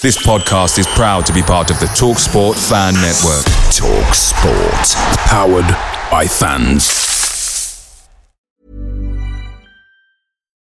This podcast is proud to be part of the Talk Sport Fan Network. Talk Sport. Powered by fans.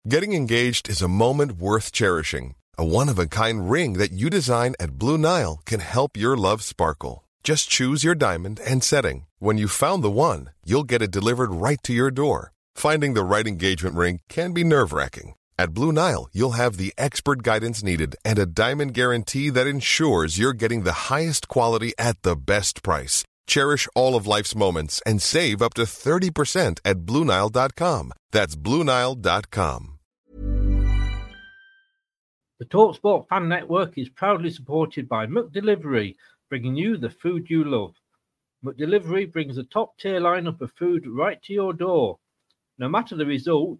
Getting engaged is a moment worth cherishing. A one of a kind ring that you design at Blue Nile can help your love sparkle. Just choose your diamond and setting. When you've found the one, you'll get it delivered right to your door. Finding the right engagement ring can be nerve wracking. At Blue Nile, you'll have the expert guidance needed and a diamond guarantee that ensures you're getting the highest quality at the best price. Cherish all of life's moments and save up to 30% at BlueNile.com. That's BlueNile.com. The Talksport Fan Network is proudly supported by McDelivery, bringing you the food you love. McDelivery brings a top tier lineup of food right to your door. No matter the result,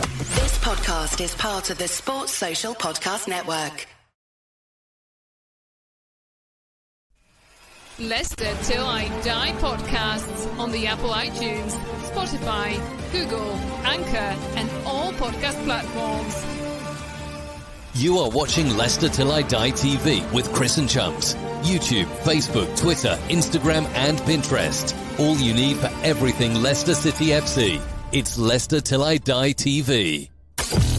podcast is part of the Sports Social Podcast Network. Leicester Till I Die podcasts on the Apple iTunes, Spotify, Google, Anchor, and all podcast platforms. You are watching Leicester Till I Die TV with Chris and Chums. YouTube, Facebook, Twitter, Instagram, and Pinterest. All you need for everything Leicester City FC. It's Leicester Till I Die TV.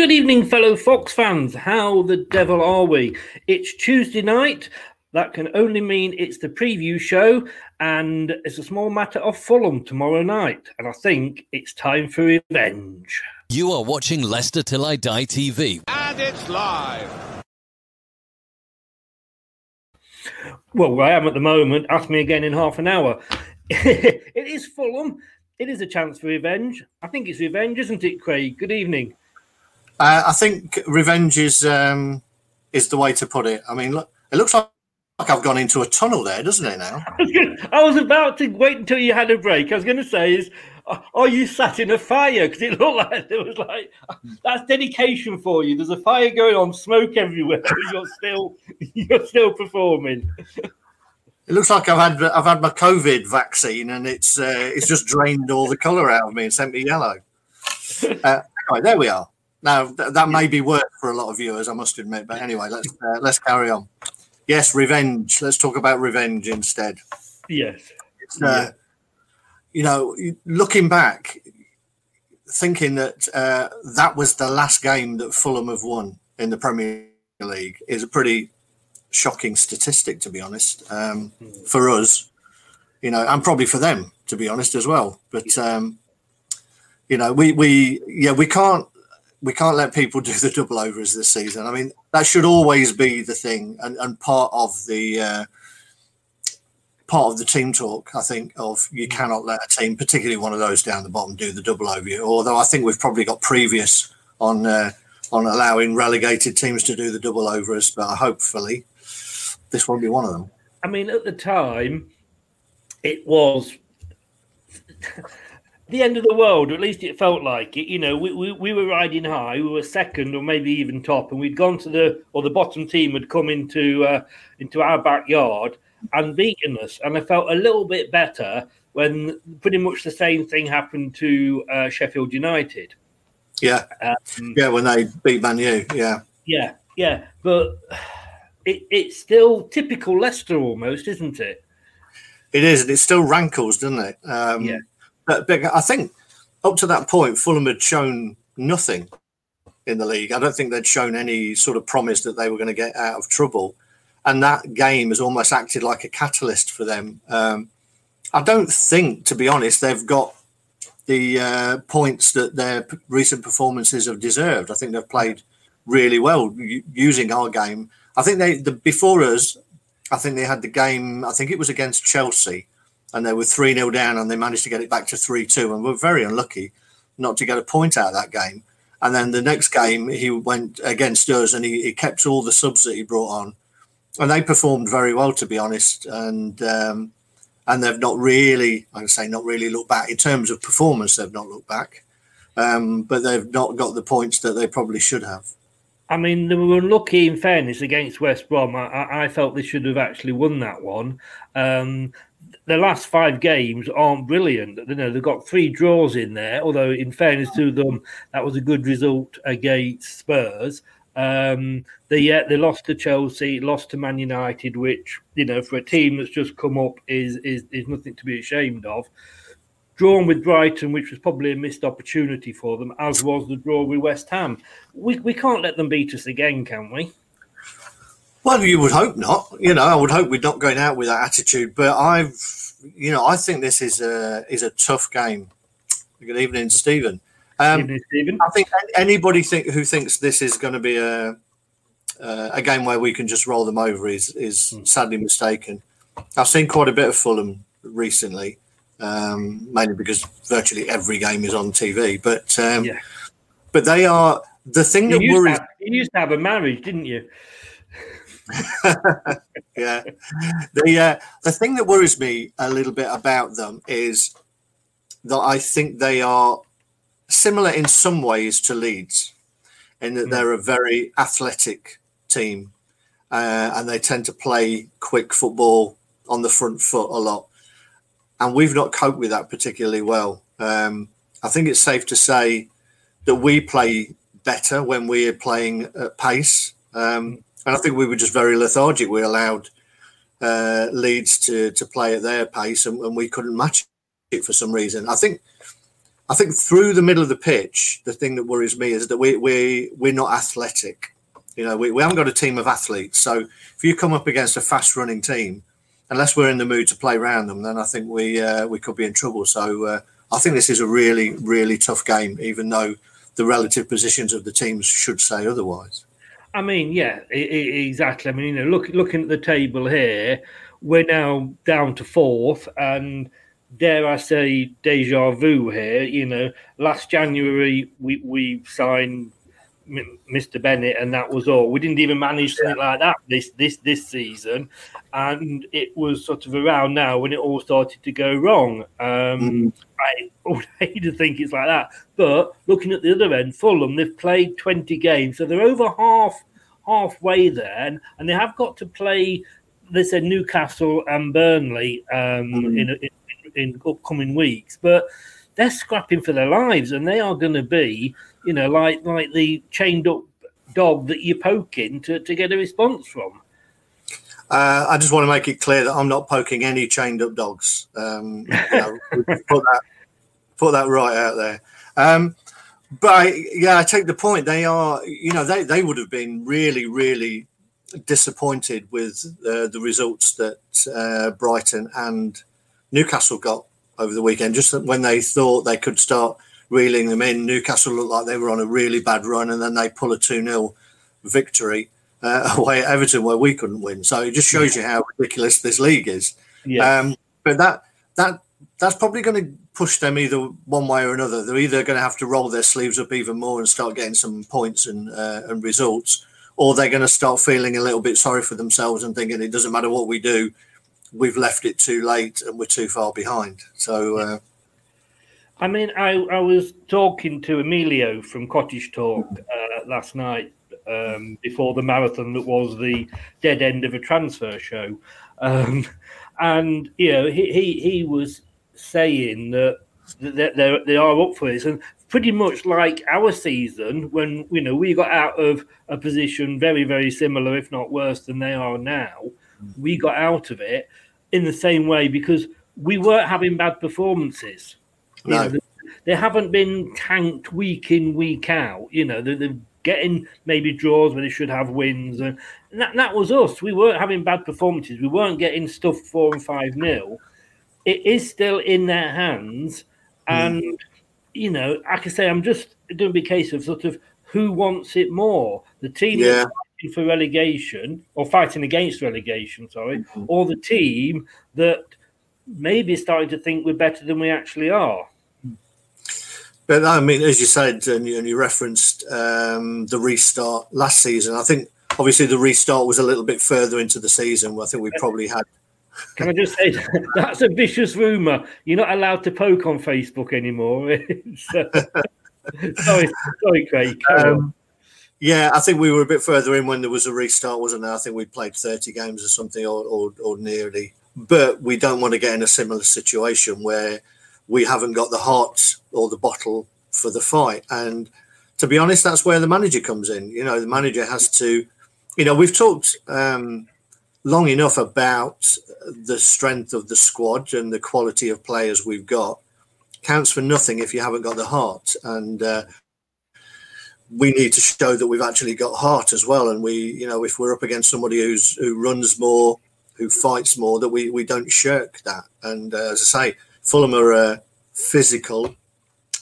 Good evening, fellow Fox fans. How the devil are we? It's Tuesday night. That can only mean it's the preview show, and it's a small matter of Fulham tomorrow night. And I think it's time for revenge. You are watching Leicester Till I Die TV. And it's live. Well, where I am at the moment, ask me again in half an hour. it is Fulham. It is a chance for revenge. I think it's revenge, isn't it, Craig? Good evening. Uh, I think revenge is um, is the way to put it. I mean, look, it looks like I've gone into a tunnel there, doesn't it? Now I was, gonna, I was about to wait until you had a break. I was going to say is, are you sat in a fire? Because it looked like it was like that's dedication for you. There's a fire going on, smoke everywhere. you're still you're still performing. It looks like I've had I've had my COVID vaccine and it's uh, it's just drained all the colour out of me and sent me yellow. Uh, anyway, there we are. Now th- that may be work for a lot of viewers, I must admit. But anyway, let's uh, let's carry on. Yes, revenge. Let's talk about revenge instead. Yes. Uh, yeah. You know, looking back, thinking that uh, that was the last game that Fulham have won in the Premier League is a pretty shocking statistic, to be honest, um, mm. for us. You know, and probably for them, to be honest, as well. But um, you know, we we yeah we can't we can't let people do the double overs this season. I mean, that should always be the thing and, and part of the uh, part of the team talk. I think of you mm. cannot let a team, particularly one of those down the bottom, do the double over you. Although I think we've probably got previous on uh, on allowing relegated teams to do the double overs, but hopefully this won't be one of them. I mean, at the time, it was the end of the world, or at least it felt like it. You know, we, we, we were riding high, we were second or maybe even top, and we'd gone to the or the bottom team had come into uh, into our backyard and beaten us. And I felt a little bit better when pretty much the same thing happened to uh, Sheffield United. Yeah, um, yeah, when they beat Man U, yeah, yeah, yeah, but it, it's still typical Leicester almost, isn't it? It is, and it still rankles, doesn't it? Um, yeah. But, I think up to that point, Fulham had shown nothing in the league. I don't think they'd shown any sort of promise that they were going to get out of trouble. And that game has almost acted like a catalyst for them. Um, I don't think, to be honest, they've got the uh, points that their recent performances have deserved. I think they've played really well using our game. I think they the before us, I think they had the game. I think it was against Chelsea, and they were three 0 down, and they managed to get it back to three two, and we were very unlucky not to get a point out of that game. And then the next game, he went against us, and he, he kept all the subs that he brought on, and they performed very well, to be honest. And um, and they've not really, I would say, not really looked back in terms of performance. They've not looked back, um, but they've not got the points that they probably should have. I mean, they were unlucky in fairness against West Brom. I, I felt they should have actually won that one. Um, the last five games aren't brilliant. You know, they've got three draws in there, although in fairness to them, that was a good result against Spurs. Um, they uh, they lost to Chelsea, lost to Man United, which you know for a team that's just come up is is is nothing to be ashamed of drawn with Brighton, which was probably a missed opportunity for them, as was the draw with West Ham. We, we can't let them beat us again, can we? Well, you would hope not. You know, I would hope we're not going out with that attitude. But I've, you know, I think this is a is a tough game. Good evening, Stephen. Um, evening, Stephen. I think anybody think who thinks this is going to be a uh, a game where we can just roll them over is is hmm. sadly mistaken. I've seen quite a bit of Fulham recently, um, mainly because virtually every game is on TV. But um, yeah. but they are the thing you that worries. Have, you used to have a marriage, didn't you? yeah. The uh, the thing that worries me a little bit about them is that I think they are similar in some ways to Leeds, in that mm. they're a very athletic team, uh, and they tend to play quick football on the front foot a lot and we've not coped with that particularly well. Um, I think it's safe to say that we play better when we are playing at pace, um, and I think we were just very lethargic. We allowed uh, Leeds to to play at their pace, and, and we couldn't match it for some reason. I think. I think through the middle of the pitch, the thing that worries me is that we we we're not athletic. You know, we, we haven't got a team of athletes. So if you come up against a fast running team, unless we're in the mood to play around them, then I think we uh, we could be in trouble. So uh, I think this is a really really tough game, even though the relative positions of the teams should say otherwise. I mean, yeah, exactly. I mean, you know, look looking at the table here, we're now down to fourth, and dare I say, deja vu here. You know, last January we we signed Mr. Bennett, and that was all. We didn't even manage something yeah. like that this this this season, and it was sort of around now when it all started to go wrong. Um, mm. I would hate to think it's like that, but looking at the other end, Fulham they've played twenty games, so they're over half halfway there, and, and they have got to play. They said Newcastle and Burnley um, mm. in, in in upcoming weeks, but they're scrapping for their lives, and they are going to be you know, like like the chained up dog that you're poking to, to get a response from. Uh, I just want to make it clear that I'm not poking any chained up dogs. Um, you know, put that put that right out there. Um, but I, yeah, I take the point. They are, you know, they, they would have been really, really disappointed with uh, the results that uh, Brighton and Newcastle got over the weekend. Just when they thought they could start reeling them in. Newcastle looked like they were on a really bad run, and then they pull a 2 0 victory. Uh, away at Everton where we couldn't win. So it just shows you how ridiculous this league is. Yeah. Um, but that that that's probably going to push them either one way or another. They're either going to have to roll their sleeves up even more and start getting some points and uh, and results, or they're going to start feeling a little bit sorry for themselves and thinking it doesn't matter what we do, we've left it too late and we're too far behind. So. Uh, I mean, I, I was talking to Emilio from Cottage Talk uh, last night um, before the marathon that was the dead end of a transfer show. Um, and, you know, he, he, he was saying that they, they are up for this. And pretty much like our season, when, you know, we got out of a position very, very similar, if not worse than they are now, we got out of it in the same way because we weren't having bad performances. You No. know, they, haven't been tanked week in, week out. You know, they're getting maybe draws when they should have wins. And that, that was us. We weren't having bad performances. We weren't getting stuff four and five nil. It is still in their hands. Hmm. And, you know, like I say, I'm just be a case of sort of who wants it more the team Yeah. fighting for relegation or fighting against relegation, sorry, hmm. or the team that maybe is starting to think we're better than we actually are. But I mean, as you said, and you, and you referenced um, the restart last season, I think obviously the restart was a little bit further into the season. I think we probably had. Can I just say that's a vicious rumor? You're not allowed to poke on Facebook anymore. Sorry, sorry, Craig. Um, yeah, I think we were a bit further in when there was a restart, wasn't there? I think we played 30 games or something, or, or, or nearly. But we don't want to get in a similar situation where we haven't got the heart or the bottle for the fight. And to be honest, that's where the manager comes in. You know, the manager has to, you know, we've talked um, long enough about the strength of the squad and the quality of players we've got. Counts for nothing if you haven't got the heart. And uh, we need to show that we've actually got heart as well. And we, you know, if we're up against somebody who's who runs more, who fights more, that we we don't shirk that. And uh, as I say, Fulham are a physical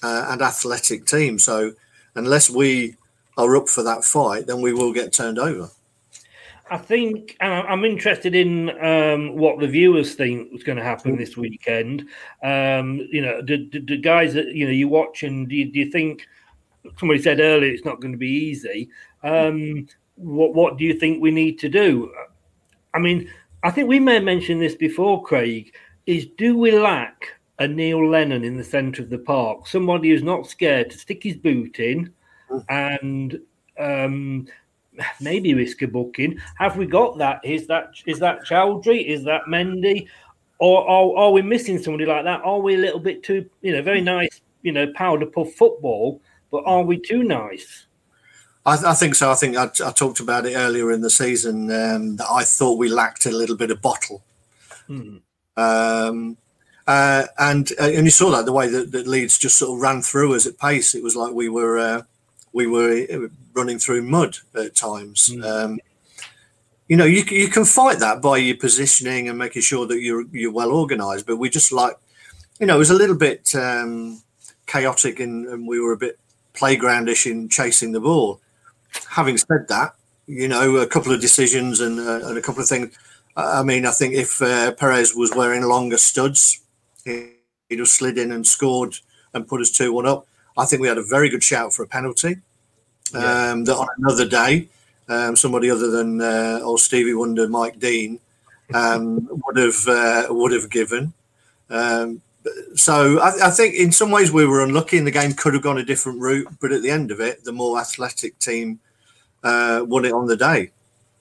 uh, and athletic team. So unless we are up for that fight, then we will get turned over. I think and I'm interested in um, what the viewers think was going to happen this weekend. Um, you know, the, the, the guys that you know you watch, and do you, do you think somebody said earlier it's not going to be easy? Um, what what do you think we need to do? I mean, I think we may have mentioned this before, Craig. Is do we lack a Neil Lennon in the centre of the park? Somebody who's not scared to stick his boot in and um, maybe risk a booking. Have we got that? Is that is that Choudhury? Is that Mendy? Or are, are we missing somebody like that? Are we a little bit too, you know, very nice, you know, powder puff football, but are we too nice? I, I think so. I think I, I talked about it earlier in the season um, that I thought we lacked a little bit of bottle. Hmm. Um, uh, and uh, and you saw that the way that, that Leeds just sort of ran through us at pace. It was like we were uh, we were uh, running through mud at times. Um, you know, you you can fight that by your positioning and making sure that you're you're well organised. But we just like, you know, it was a little bit um, chaotic and, and we were a bit playgroundish in chasing the ball. Having said that, you know, a couple of decisions and uh, and a couple of things. I I mean, I think if uh, Perez was wearing longer studs, he- he'd slid in and scored and put us 2 1 up. I think we had a very good shout for a penalty. Um, that on another day, um, somebody other than uh, old Stevie Wonder, Mike Dean, um, would have uh, would have given. Um, so I, I think in some ways we were unlucky, and the game could have gone a different route. But at the end of it, the more athletic team uh, won it on the day.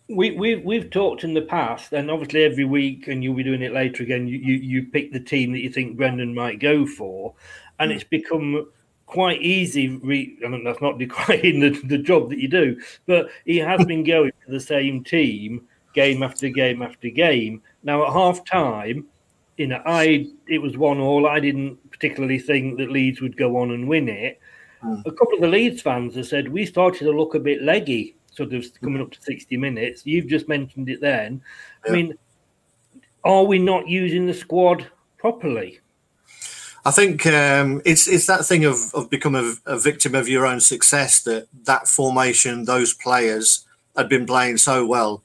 We, we've we've talked in the past, and obviously every week, and you'll be doing it later again. You you, you pick the team that you think Brendan might go for, and it's become quite easy. Re- I mean, that's not decrying the, the job that you do, but he has been going for the same team game after game after game. Now at half time, you know, I it was one all. I didn't particularly think that Leeds would go on and win it. Hmm. A couple of the Leeds fans have said we started to look a bit leggy, sort of coming up to sixty minutes. You've just mentioned it then. I mean, are we not using the squad properly? I think um, it's it's that thing of, of become a, a victim of your own success that that formation, those players had been playing so well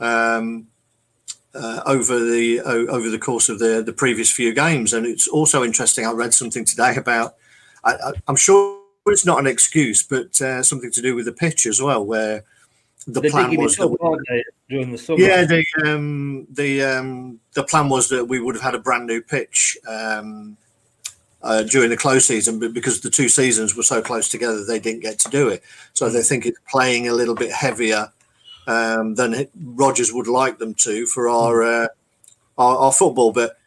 um, uh, over the uh, over the course of the the previous few games. And it's also interesting. I read something today about. I, am sure it's not an excuse, but uh, something to do with the pitch as well, where the plan was that, during the summer. Yeah, the um, the um, the plan was that we would have had a brand new pitch um, uh, during the close season, but because the two seasons were so close together, they didn't get to do it. So they think it's playing a little bit heavier um, than Rodgers would like them to for our, uh, our, our football. But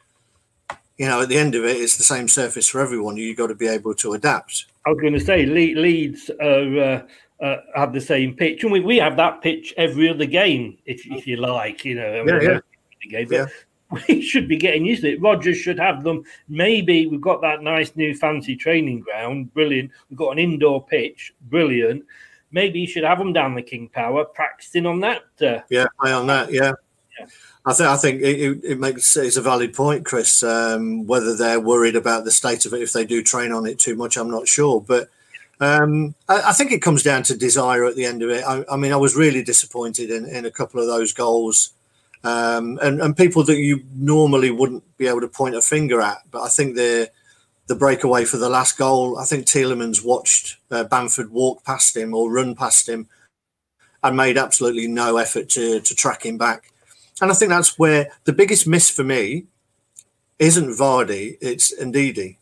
you know, at the end of it, it's the same surface for everyone. You've got to be able to adapt. I was going to say Le- Leeds are, uh, uh, have the same pitch, and we, we have that pitch every other game, if if you like. You know, yeah, yeah. Game, yeah. We should be getting used to it. Rodgers should have them. Maybe we've got that nice new fancy training ground, brilliant. We've got an indoor pitch, brilliant maybe you should have them down the King Power practicing on that. Uh, yeah, play on that. Yeah. yeah. I think I think it, it, makes it's a valid point, Chris. Um, whether they're worried about the state of it if they do train on it too much, I'm not sure. But um, I, I, think it comes down to desire at the end of it. I, I mean, I was really disappointed in, in a couple of those goals, um, and and people that you normally wouldn't be able to point a finger at. But I think they're the breakaway for the last goal. I think Tielemans watched uh, Bamford walk past him or run past him and made absolutely no effort to, to track him back. And I think that's where the biggest miss for me isn't Vardy, it's Ndidi,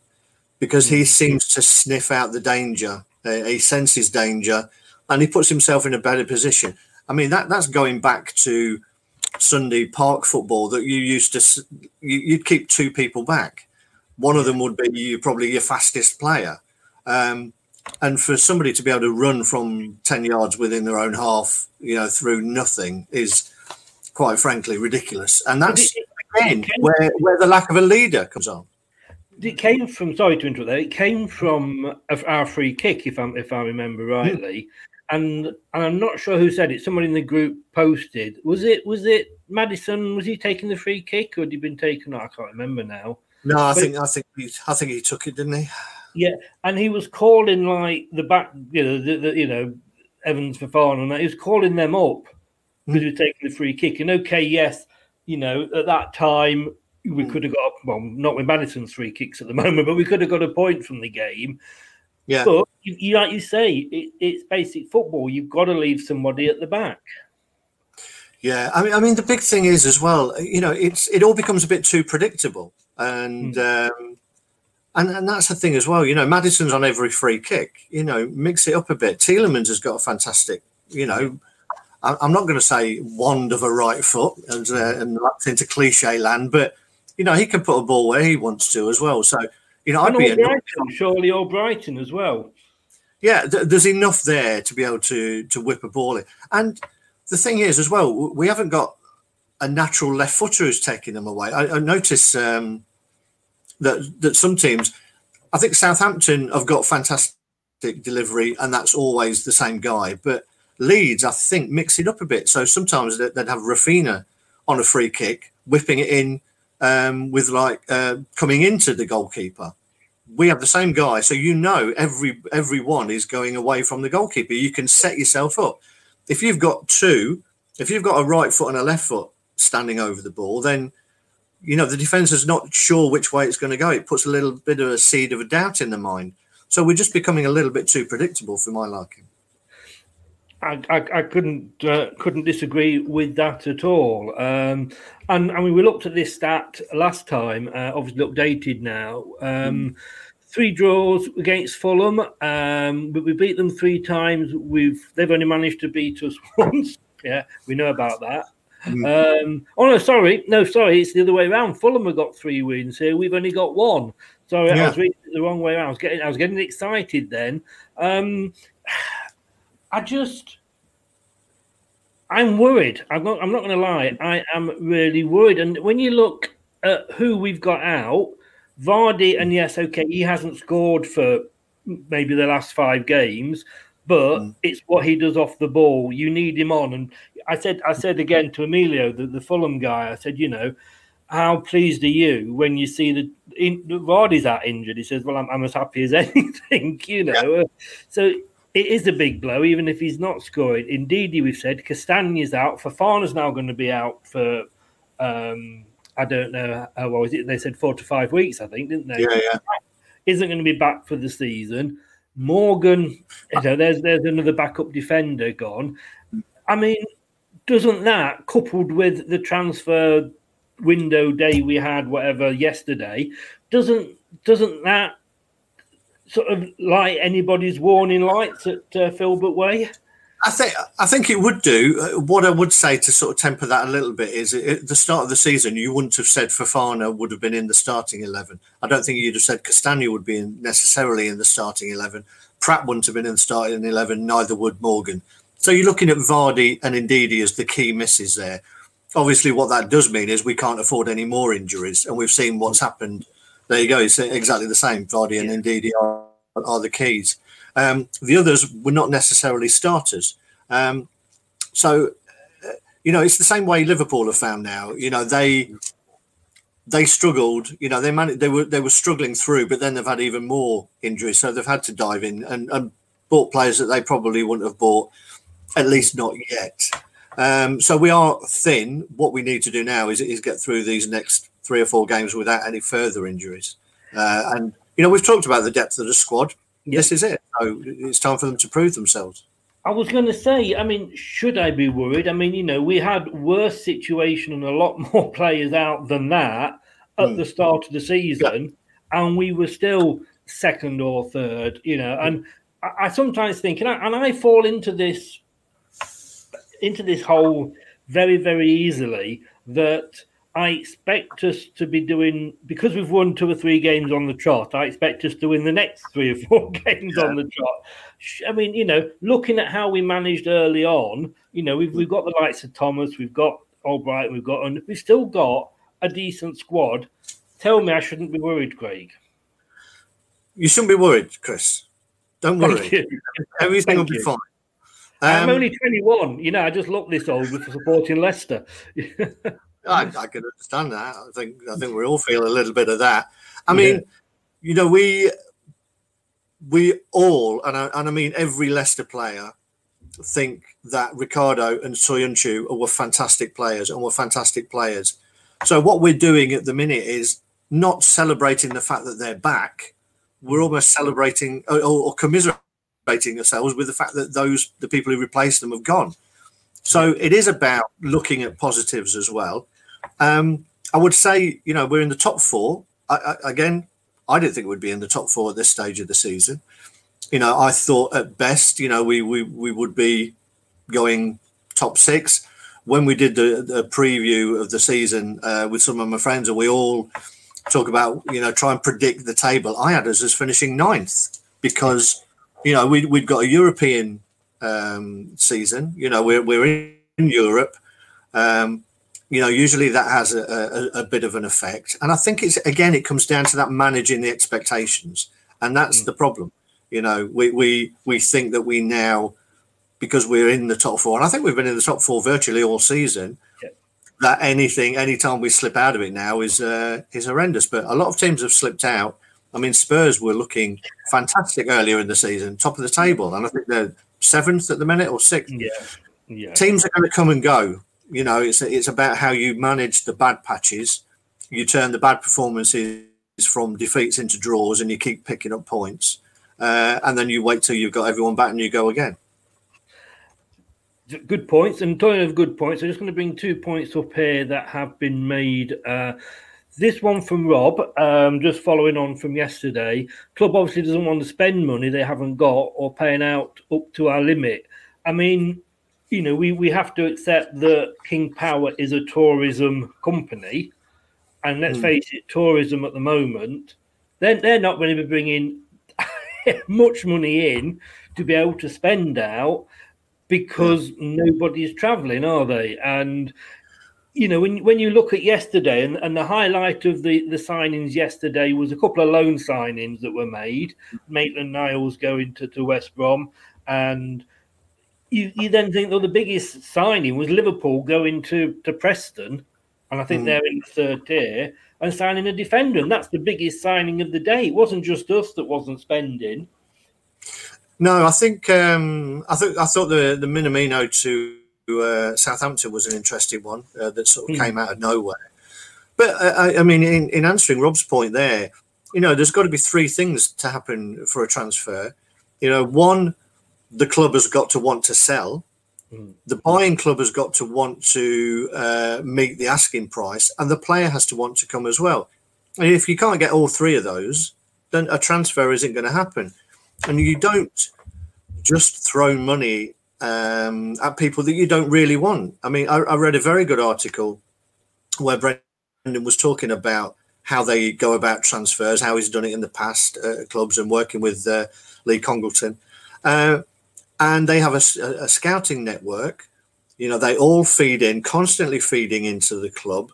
because he mm. seems to sniff out the danger. He senses danger and he puts himself in a better position. I mean, that that's going back to Sunday park football that you used to, you, you'd keep two people back one of them would be you, probably your fastest player. Um, and for somebody to be able to run from 10 yards within their own half, you know, through nothing is quite frankly ridiculous. And that's, again, where, where the lack of a leader comes on. It came from, sorry to interrupt there, it came from our free kick, if, i if I remember rightly. Mm. And, and I'm not sure who said it. Someone in the group posted. Was it was it Maddison? Was he taking the free kick, or had he been taken? I can't remember now. No, I but think I think he I think he took it, didn't he? Yeah, and he was calling like the back, you know, the, the you know, Evans Fofana, and that. he was calling them up because mm. he was taking the free kick. And okay, yes, you know, at that time we mm. could have got well, not with Maddison's free kicks at the moment, but we could have got a point from the game. Yeah, but you, you like you say, it, it's basic football. You've got to leave somebody at the back. Yeah, I mean, I mean, the big thing is as well. You know, it's it all becomes a bit too predictable and mm. um, and and that's the thing as well. You know, Madison's on every free kick. You know, mix it up a bit. Tielemans has got a fantastic. You know, I, am not going to say wand of a right foot and uh, and into cliche land, but you know, he can put a ball where he wants to as well. So you know, and I'd be Brighton, surely or Brighton as well. Yeah, th- there's enough there to be able to to whip a ball in. And the thing is, as well, we haven't got a natural left footer who's taking them away. I, I notice um, that that some teams, I think Southampton have got fantastic delivery, and that's always the same guy. But Leeds, I think, mix it up a bit. So sometimes they'd have Raphinha on a free kick, whipping it in um, with like uh, coming into the goalkeeper. We have the same guy, so you know every everyone is going away from the goalkeeper. You can set yourself up. If you've got two, if you've got a right foot and a left foot standing over the ball, then you know, the defence is not sure which way it's going to go. It puts a little bit of a seed of a doubt in the mind. So we're just becoming a little bit too predictable for my liking. I, I, I couldn't uh, couldn't disagree with that at all. Um, and I mean, we looked at this stat last time, uh, obviously updated now. Um, mm. Three draws against Fulham, um, but we beat them three times. We've they've only managed to beat us once. yeah, we know about that. Mm. Um, oh no, sorry, no, sorry, it's the other way around. Fulham have got three wins here. We've only got one. Sorry, yeah. I was reading it the wrong way around. I was getting, I was getting excited then. Um, I just, I'm worried. I'm not. I'm not going to lie. I am really worried. And when you look at who we've got out, Vardy, and yes, okay, he hasn't scored for maybe the last five games, but mm. it's what he does off the ball. You need him on, and I said, I said again to Emilio, the, the Fulham guy, I said, you know, how pleased are you when you see that in, Vardy's that injured? He says, well, I'm, I'm as happy as anything, you know. Yeah. So it is a big blow, even if he's not scoring. Indeed, we've said Castagne's out. Fofana's now going to be out for, um, I don't know, how was it? They said four to five weeks, I think, didn't they? Yeah, yeah. Isn't going to be back for the season. Morgan, you know, there's there's another backup defender gone. I mean, doesn't that, coupled with the transfer window day we had, whatever yesterday, doesn't doesn't that sort of light anybody's warning lights at uh, Filbert Way? I think I think it would do. What I would say to sort of temper that a little bit is at the start of the season, you wouldn't have said Fofana would have been in the starting eleven. I don't think you'd have said Castagne would be in, necessarily in the starting eleven. Pratt wouldn't have been in the starting eleven. Neither would Morgan. So you're looking at Vardy and Ndidi as the key misses there. Obviously, what that does mean is we can't afford any more injuries, and we've seen what's happened. There you go. It's exactly the same. Vardy and Ndidi are, are the keys. Um, the others were not necessarily starters. Um, so, uh, you know, it's the same way Liverpool have found now. You know, they they struggled. You know, they managed, they were they were struggling through, but then they've had even more injuries, so they've had to dive in and, and bought players that they probably wouldn't have bought, at least not yet. Um, so we are thin. What we need to do now is, is get through these next three or four games without any further injuries. Uh, and you know, we've talked about the depth of the squad. This is it. So it's time for them to prove themselves. I was going to say, I mean, should I be worried? I mean, you know, we had worse situation and a lot more players out than that at mm. the start of the season, yeah. and we were still second or third, you know. And I, I sometimes think, and I, and I fall into this into this hole very, very easily that I expect us to be doing because we've won two or three games on the trot. I expect us to win the next three or four games yeah. on the trot. I mean, you know, looking at how we managed early on, you know, we've we've got the likes of Thomas, we've got Albrighton, we've got, and we've still got a decent squad. Tell me, I shouldn't be worried, Greg. You shouldn't be worried, Chris. Don't worry. Everything will be fine. Um, I'm only 21. You know, I just look this old with supporting Leicester. I, I, can understand that. I think I think we all feel a little bit of that. I mean, yeah. you know, we we all, and I, and I mean every Leicester player, think that Ricardo and Soyuncu were fantastic players and were fantastic players. So what we're doing at the minute is not celebrating the fact that they're back. We're almost celebrating or, or commiserating ourselves with the fact that those the people who replaced them have gone. So it is about looking at positives as well. Um, I would say, you know, we're in the top four. I, I, again, I didn't think would be in the top four at this stage of the season. You know, I thought at best, you know, we we, we would be going top six. When we did the, the preview of the season uh, with some of my friends, and we all talk about, you know, try and predict the table. I had us as finishing ninth because, you know, we we'd got a European um, season. You know, we're we're in Europe. Um, you know, usually that has a, a, a, bit of an effect. And I think it's again, it comes down to that managing the expectations, and that's mm. the problem. You know, we we we think that we now, because we're in the top four, and I think we've been in the top four virtually all season. Yeah. That anything, anytime we slip out of it now is uh, is horrendous. But a lot of teams have slipped out. I mean, Spurs were looking fantastic earlier in the season, top of the table, and I think they're seventh at the minute or sixth. Yeah. Yeah. Teams are going to come and go you know, it's it's about how you manage the bad patches. You turn the bad performances from defeats into draws, and you keep picking up points. Uh, and then you wait till you've got everyone back, and you go again. Good points. And talking of good points, I'm just going to bring two points up here that have been made. Uh, this one from Rob, um, just following on from yesterday. Club obviously doesn't want to spend money they haven't got or paying out up to our limit. I mean, you know, we, we have to accept that King Power is a tourism company. And let's mm. face it, tourism at the moment, they're, they're not going to be bringing much money in to be able to spend out because yeah. nobody is traveling, are they? And, you know, when, when you look at yesterday, and, and the highlight of the, the signings yesterday was a couple of loan signings that were made. Maitland Niles going to, to West Brom and you, you then think, well, the biggest signing was Liverpool going to, to Preston, and I think mm. they're in the third tier, and signing a defender. And that's the biggest signing of the day. It wasn't just us that wasn't spending. No, I think um, I think I thought the the Minamino to uh, Southampton was an interesting one uh, that sort of mm. came out of nowhere. But uh, I, I, mean, in, in answering Rob's point there, you know, there's got to be three things to happen for a transfer. You know, one, the club has got to want to sell. Mm. The buying club has got to want to uh, meet the asking price, and the player has to want to come as well. And if you can't get all three of those, then a transfer isn't going to happen. And you don't just throw money um, at people that you don't really want. I mean, I, I read a very good article where Brendan was talking about how they go about transfers, how he's done it in the past uh, clubs, and working with uh, Lee Congerton. Uh, and they have a, a, scouting network. You know, they all feed in, constantly feeding into the club.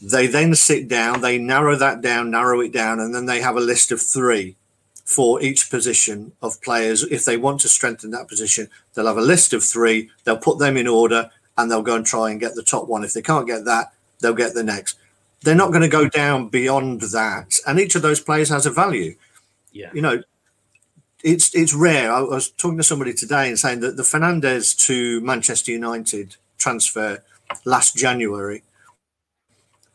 They then sit down, they narrow that down, narrow it down, and then they have a list of three for each position of players. If they want to strengthen that position, they'll have a list of three, they'll put them in order, and they'll go and try and get the top one. If they can't get that, they'll get the next. They're not going to go down beyond that. And each of those players has a value. Yeah. You know, it's it's rare. I was talking to somebody today and saying that the Fernandes to Manchester United transfer last January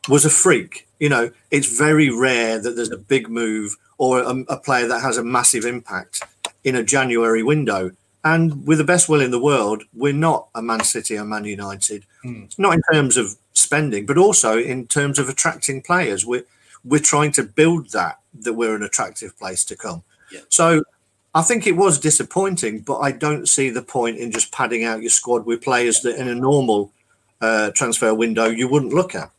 was a freak. You know, it's very rare that there's a big move or a, a, player that has a massive impact in a January window. And with the best will in the world, we're not a Man City or Man United, mm. not in terms of spending, but also in terms of attracting players. We're we're trying to build that that we're an attractive place to come. Yeah. So I think it was disappointing, but I don't see the point in just padding out your squad with players that in a normal uh, transfer window you wouldn't look at.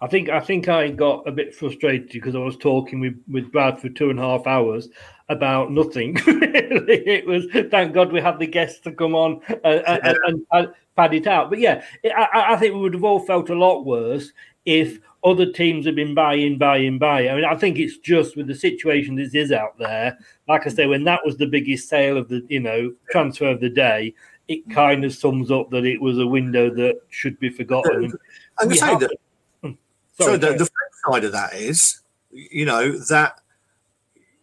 I think I think I got a bit frustrated because I was talking with, with Brad for two and a half hours about nothing. it was thank God we had the guests to come on uh, uh yeah. and, and, pad it out. But yeah, I, I, think we would have all felt a lot worse if other teams have been buying, buying, buying. I mean, I think it's just with the situation that is out there. Like I say, when that was the biggest sale of the you know transfer of the day, it mm. kind of sums up that it was a window that should be forgotten. And say that hmm. Sorry, so the, the flip side of that is, you know, that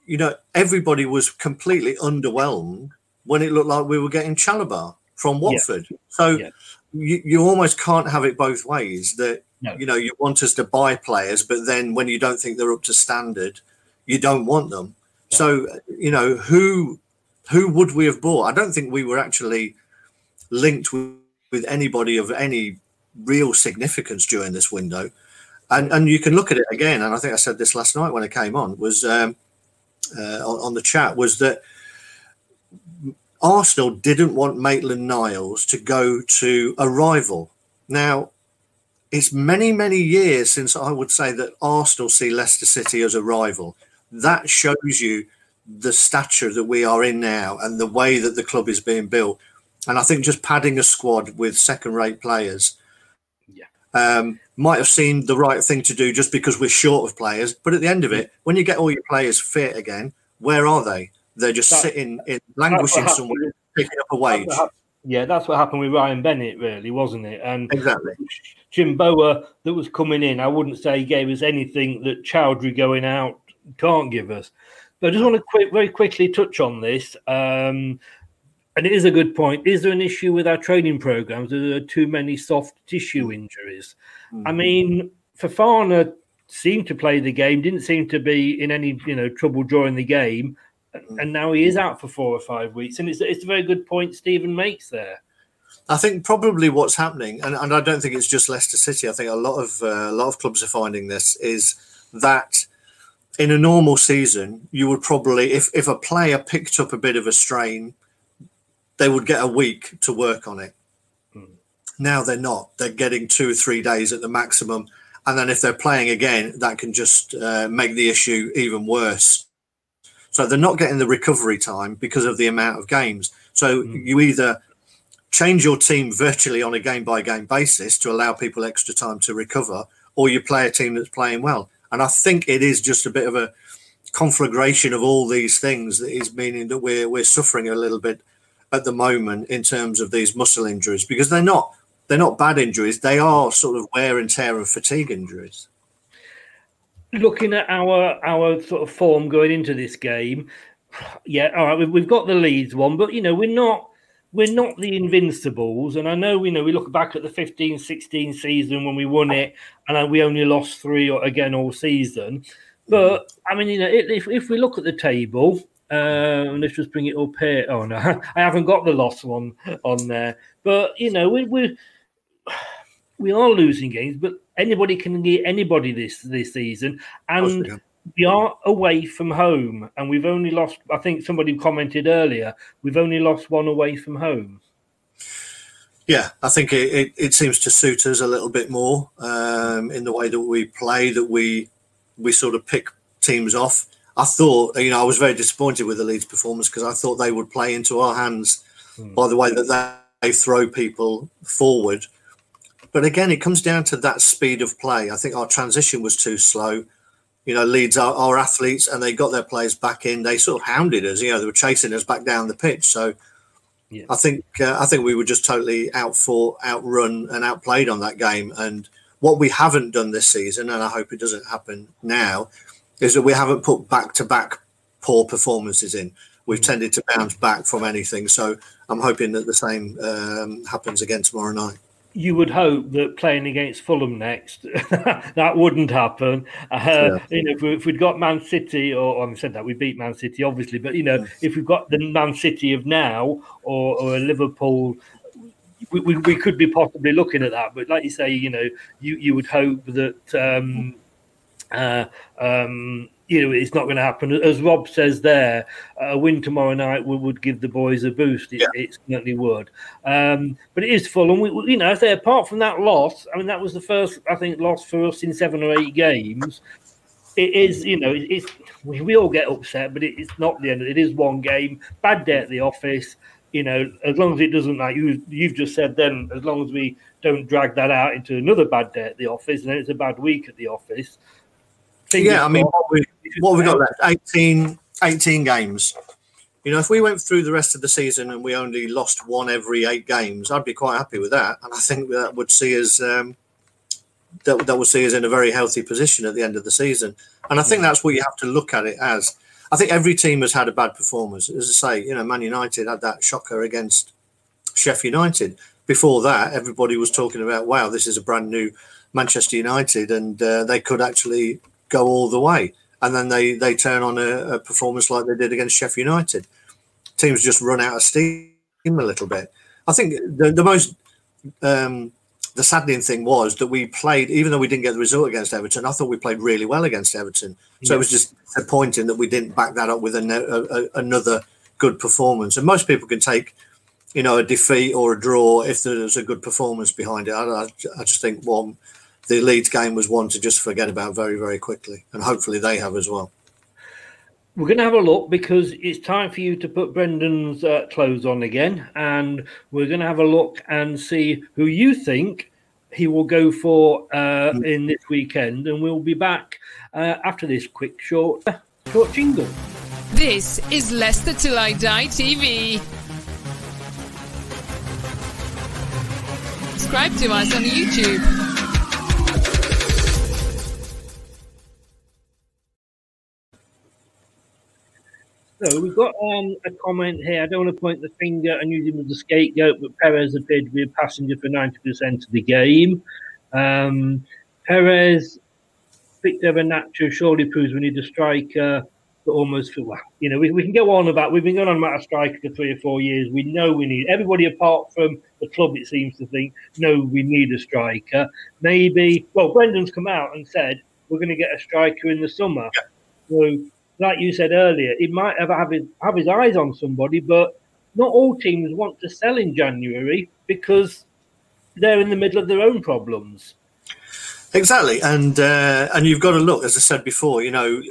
you know everybody was completely underwhelmed when it looked like we were getting Chalobah from Watford. Yeah. So yeah. You, you almost can't have it both ways. That no. you know you want us to buy players, but then when you don't think they're up to standard, you don't want them. Yeah. So you know who who would we have bought? I don't think we were actually linked with, with anybody of any real significance during this window and and you can look at it again. And I think I said this last night when I came on was um, uh, on, on, the chat was that Arsenal didn't want Maitland Niles to go to a rival. Now, it's many many years since I would say that Arsenal see Leicester City as a rival. That shows you the stature that we are in now and the way that the club is being built. And I think just padding a squad with second-rate players yeah. um, might have seemed the right thing to do just because we're short of players. But at the end of it, when you get all your players fit again, where are they? They're just that, sitting in languishing somewhere, picking up a wage. Yeah, that's what happened with Ryan Bennett, really, wasn't it? And exactly, Jim Bower that was coming in. I wouldn't say he gave us anything that Choudhury going out can't give us. But I just want to quick, very quickly touch on this. Um, and it is a good point. Is there an issue with our training programs? Are there too many soft tissue injuries? Mm-hmm. I mean, Fofana seemed to play the game, didn't seem to be in any you know trouble during the game. And now he is out for four or five weeks. And it's it's a very good point Stephen makes there. I think probably what's happening, and, and I don't think it's just Leicester City. I think a lot of uh, a lot of clubs are finding this is that in a normal season, you would probably if if a player picked up a bit of a strain they would get a week to work on it. Mm. Now they're not. They're getting two or three days at the maximum. And then if they're playing again, that can just uh, make the issue even worse. So they're not getting the recovery time because of the amount of games. So mm. you either change your team virtually on a game by game basis to allow people extra time to recover, or you play a team that's playing well. And I think it is just a bit of a conflagration of all these things that is meaning that we're we're suffering a little bit at the moment in terms of these muscle injuries because they're not they're not bad injuries. They are sort of wear and tear and fatigue injuries. Looking at our our sort of form going into this game, yeah, all right, we've got the Leeds one, but you know, we're not we're not the Invincibles. And I know, you know, we look back at the 15 16 season when we won it, and we only lost three again all season. But I mean, you know, if, if we look at the table, um, let's just bring it up here. Oh no, I haven't got the loss one on there. But you know, we we we are losing games, but anybody can get anybody this this season, and we are away from home, and we've only lost. I think somebody commented earlier we've only lost one away from home. Yeah, I think it, it, it seems to suit us a little bit more um, in the way that we play. That we we sort of pick teams off. I thought, you know, I was very disappointed with the Leeds performance because I thought they would play into our hands hmm. by the way that they throw people forward. But again, it comes down to that speed of play. I think our transition was too slow you know, Leeds are, are athletes and they got their players back in. They sort of hounded us, you know, they were chasing us back down the pitch. So yeah. I think uh, I think we were just totally out for, outrun, and outplayed on that game. And what we haven't done this season, and I hope it doesn't happen now, is that we haven't put back to back poor performances in. We've mm-hmm. tended to bounce back from anything. So I'm hoping that the same um, happens again tomorrow night you would hope that playing against Fulham next, that wouldn't happen. Uh, yeah. You know, if, we, if we'd got Man City, or, or I said that we beat Man City, obviously, but you know, yes. if we've got the Man City of now or, or a Liverpool, we, we, we, could be possibly looking at that. But like you say, you know, you, you would hope that um, uh, um, you know, it's not going to happen. As Rob says there, a win tomorrow night would, would give the boys a boost. It, yeah. it certainly would. Um, but it is full. And, we, you know, I say apart from that loss, I mean, that was the first, I think, loss for us in seven or eight games. It is, you know, it's we, we all get upset, but it, it's not the end. It is one game. Bad day at the office. You know, as long as it doesn't, like you, you've just said, then as long as we don't drag that out into another bad day at the office, and then it's a bad week at the office yeah, I mean, what, we, what have we got left? 18, 18 games. You know, if we went through the rest of the season and we only lost one every eight games, I'd be quite happy with that. And I think that would see us um, that, that would see us in a very healthy position at the end of the season. And I think that's what you have to look at it as. I think every team has had a bad performance. As I say, you know, Man United had that shocker against Sheffield United. Before that, everybody was talking about, wow, this is a brand new Manchester United, and uh, they could actually go all the way. And then they, they turn on a, a performance like they did against Sheffield United. Teams just run out of steam a little bit. I think the, the most um, the saddening thing was that we played, even though we didn't get the result against Everton, I thought we played really well against Everton. So it was just disappointing that we didn't back that up with a, a, another good performance. And most people can take, you know, a defeat or a draw if there's a good performance behind it. I, I, I just think one the Leeds game was one to just forget about very, very quickly. And hopefully they have as well. We're going to have a look because it's time for you to put Brendan's uh, clothes on again. And we're going to have a look and see who you think he will go for uh, mm. in this weekend. And we'll be back uh, after this quick short, short jingle. This is Leicester Till I Die TV. Subscribe to us on YouTube. So we've got um, a comment here. I don't want to point the finger and use him as a scapegoat, but Perez appeared to be a passenger for 90% of the game. Um, Perez, Victor Nacho surely proves we need a striker but almost for, well, you know, we, we can go on about, we've been going on about a striker for three or four years. We know we need, everybody apart from the club, it seems to think, no, we need a striker. Maybe, well, Brendan's come out and said, we're going to get a striker in the summer. So like you said earlier, he might have have his, have his eyes on somebody, but not all teams want to sell in January because they're in the middle of their own problems. Exactly, and uh, and you've got to look, as I said before, you know,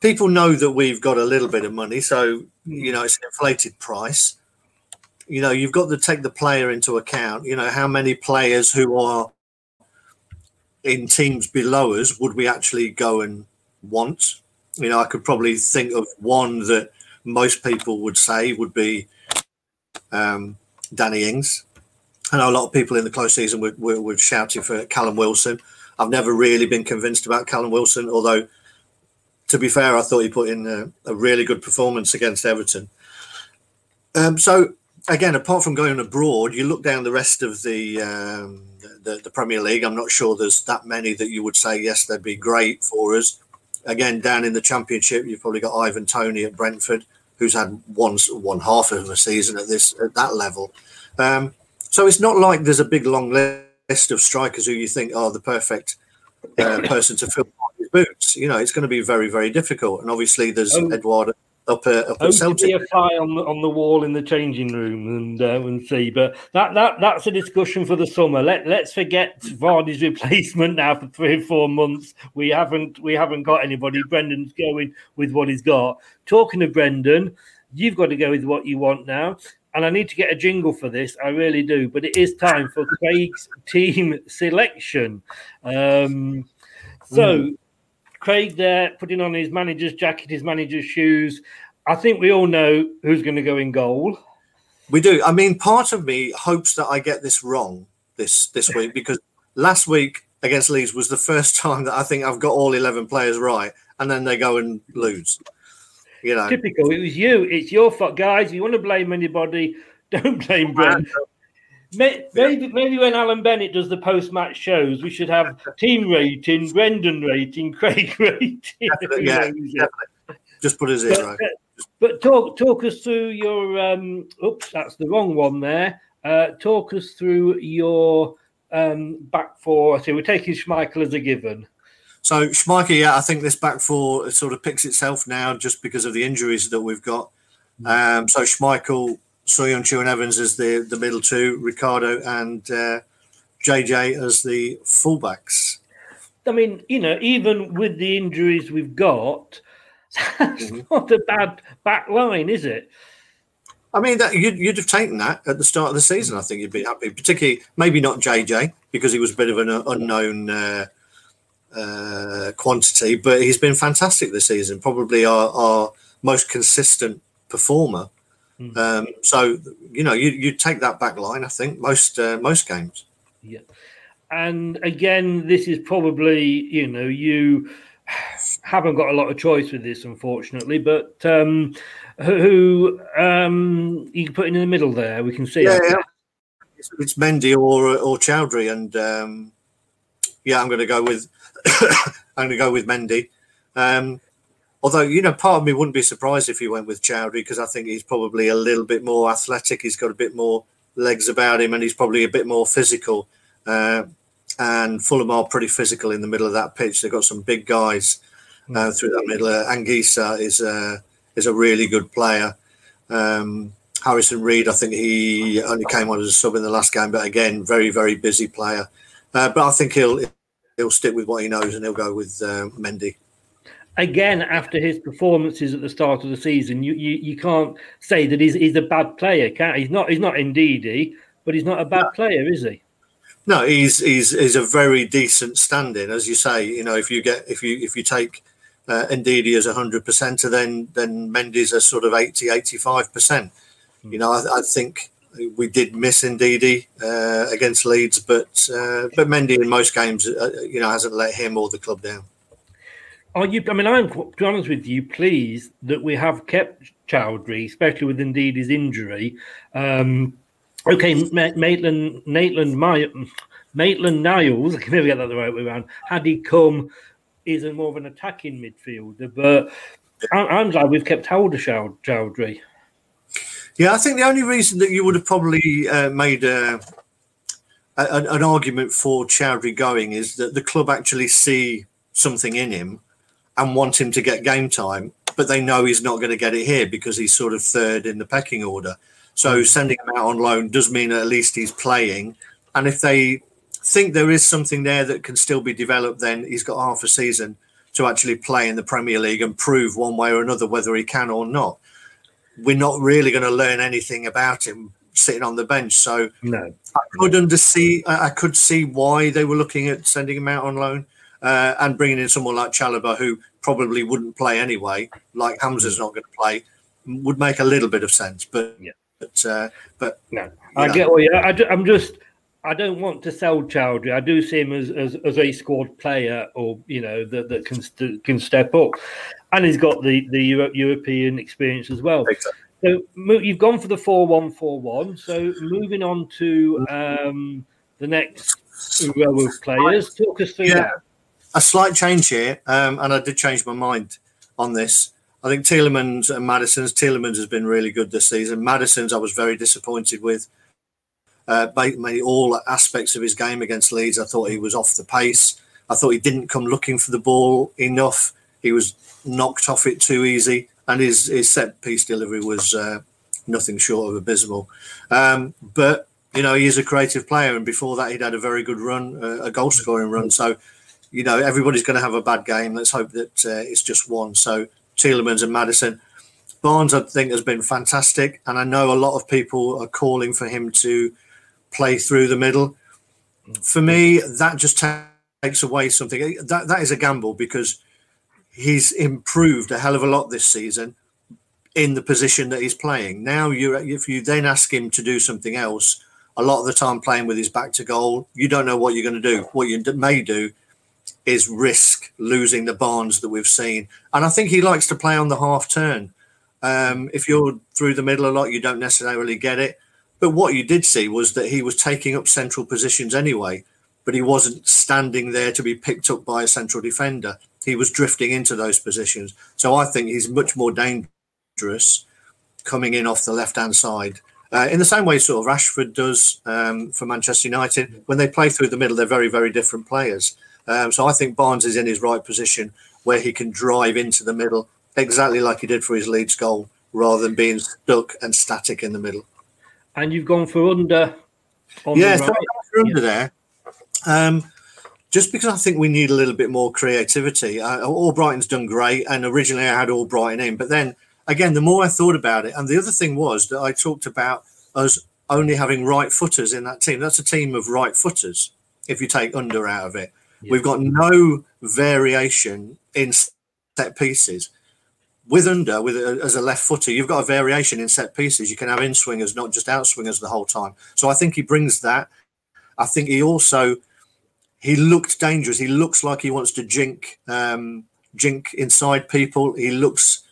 people know that we've got a little bit of money, so you know it's an inflated price. You know, you've got to take the player into account. You know, how many players who are in teams below us would we actually go and want? You know, I could probably think of one that most people would say would be um, Danny Ings. I know a lot of people in the close season were, were, were shouting for Callum Wilson. I've never really been convinced about Callum Wilson, although to be fair, I thought he put in a, a really good performance against Everton. Um, so again, apart from going abroad, you look down the rest of the, um, the, the Premier League. I'm not sure there's that many that you would say yes, they'd be great for us. Again, down in the Championship, you've probably got Ivan Toney at Brentford, who's had one one half of a season at this at that level. Um, so it's not like there's a big long list of strikers who you think are the perfect uh, person to fill his boots. You know, it's going to be very very difficult. And obviously, there's oh. Edouard up, uh, up at Celtic. a fly on the, on the wall in the changing room and uh, and see. But that that that's a discussion for the summer. Let let's forget Vardy's replacement now for three or four months. We haven't we haven't got anybody. Brendan's going with what he's got. Talking to Brendan, you've got to go with what you want now. And I need to get a jingle for this. I really do. But it is time for Craig's team selection. Um, so. Mm Craig there putting on his manager's jacket, his manager's shoes. I think we all know who's going to go in goal. We do. I mean, part of me hopes that I get this wrong this this week because last week against Leeds was the first time that I think I've got all eleven players right, and then they go and lose. You know, typical. It was you. It's your fault, guys. You want to blame anybody? Don't blame Brent. Maybe, maybe when Alan Bennett does the post match shows, we should have team rating, Brendan rating, Craig rating. yeah, just put us in, but, right? But talk talk us through your. Um, oops, that's the wrong one there. Uh, talk us through your um, back four. So we're taking Schmeichel as a given. So Schmeichel, yeah, I think this back four sort of picks itself now just because of the injuries that we've got. Hmm. Um, so Schmeichel, Soyuncu and Evans as the, the middle two, Ricardo and uh, JJ as the fullbacks. I mean, you know, even with the injuries we've got, that's mm-hmm. not a bad back line, is it? I mean, that, you'd, you'd have taken that at the start of the season. I think you'd be happy, particularly maybe not JJ because he was a bit of an unknown uh, uh, quantity, but he's been fantastic this season. Probably our, our most consistent performer. Mm. Um, so you know, you you take that back line. I think most uh, most games. Yeah, and again, this is probably you know you haven't got a lot of choice with this, unfortunately. But um, who um, you can put in the middle there? We can see. Yeah, yeah. It's, it's, Mendy or or Choudhury, and um, yeah, I'm going to go with I'm going to go with Mendy. Um, Although, you know, part of me wouldn't be surprised if he went with Choudhury because I think he's probably a little bit more athletic. He's got a bit more legs about him and he's probably a bit more physical. Uh, and Fulham are pretty physical in the middle of that pitch. They've got some big guys uh, through that middle. Uh, Anguissa is, uh, is a really good player. Um, Harrison Reid, I think he only came on as a sub in the last game, but again, very, very busy player. Uh, but I think he'll he'll stick with what he knows and he'll go with uh, Mendy again after his performances at the start of the season, you you, you can't say that he's he's a bad player, can He's not he's not Ndidi, but he's not a bad player, is he? No, he's he's he's a very decent standing, as you say. You know, if you get if you if you take uh, Ndidi as a hundred percent, then then Mendy's a sort of 80, 85 percent. Hmm. You know, I, I, think we did miss Ndidi uh, against Leeds, but uh, but Mendy in most games, uh, you know, hasn't let him or the club down. Are you? I mean, I'm to be honest with you, pleased that we have kept Choudhury, especially with Ndidi's injury. Um, okay, Maitland, Maitland, Maitland Niles, I can never get that the right way around. Had he come, is a more of an attacking midfielder, but I'm glad we've kept hold of Choudhury. Yeah, I think the only reason that you would have probably uh, made a, an argument for Choudhury going is that the club actually see something in him and want him to get game time, but they know he's not going to get it here because he's sort of third in the pecking order. So mm. sending him out on loan does mean at least he's playing. And if they think there is something there that can still be developed, then he's got half a season to actually play in the Premier League and prove one way or another whether he can or not. We're not really going to learn anything about him sitting on the bench. So no, I could under see I could see why they were looking at sending him out on loan uh, and bringing in someone like Chalobah, who probably wouldn't play anyway, like Hamza's not going to play, would make a little bit of sense. But yeah. but uh, but no, I know. get what you. I, am just I don't want to sell Choudhury. I do see him as, as, as a squad player, or you know that, that can st- can step up, and he's got the the Euro- European experience as well. Exactly. So you've gone for the four one four one. So moving on to um, the next row of players, talk us through Yeah. that. A slight change here, um, and I did change my mind on this. I think Tielemans and Maddison's Tielemans has been really good this season. Maddison's I was very disappointed with. Uh, made all aspects of his game against Leeds. I thought he was off the pace. I thought he didn't come looking for the ball enough. He was knocked off it too easy, and his his set piece delivery was uh, nothing short of abysmal. Um, but you know, he is a creative player, and before that, he'd had a very good run, uh, a goal scoring run. So you know, everybody's going to have a bad game. Let's hope that uh, it's just one. So Tielemans and Maddison. Barnes, I think, has been fantastic. And I know a lot of people are calling for him to play through the middle. For me, that just takes away something. That, that is a gamble because he's improved a hell of a lot this season in the position that he's playing. Now, you if you then ask him to do something else, a lot of the time playing with his back to goal, you don't know what you're going to do. What you may do is risk losing the Barnes that we've seen. And I think he likes to play on the half turn. Um, if you're through the middle a lot, you don't necessarily get it. But what you did see was that he was taking up central positions anyway, but he wasn't standing there to be picked up by a central defender. He was drifting into those positions. So I think he's much more dangerous coming in off the left hand side. Uh, in the same way, sort of Rashford does um, for Manchester United. When they play through the middle, they're very, very different players. Um, so I think Barnes is in his right position where he can drive into the middle exactly like he did for his Leeds goal, rather than being stuck and static in the middle. And you've gone for Ünder. On yeah, the right. I'm Ünder there. Um, just because I think we need a little bit more creativity. Uh, Albrighton's done great, and originally I had Albrighton in, but then again, the more I thought about it, and the other thing was that I talked about us only having right footers in that team. That's a team of right footers. If you take Ünder out of it, we've got no variation in set pieces. With Ünder, with a, as a left footer, you've got a variation in set pieces. You can have in swingers, not just out swingers, the whole time. So I think he brings that. I think he also he looked dangerous. He looks like he wants to jink um, jink inside people. He looks,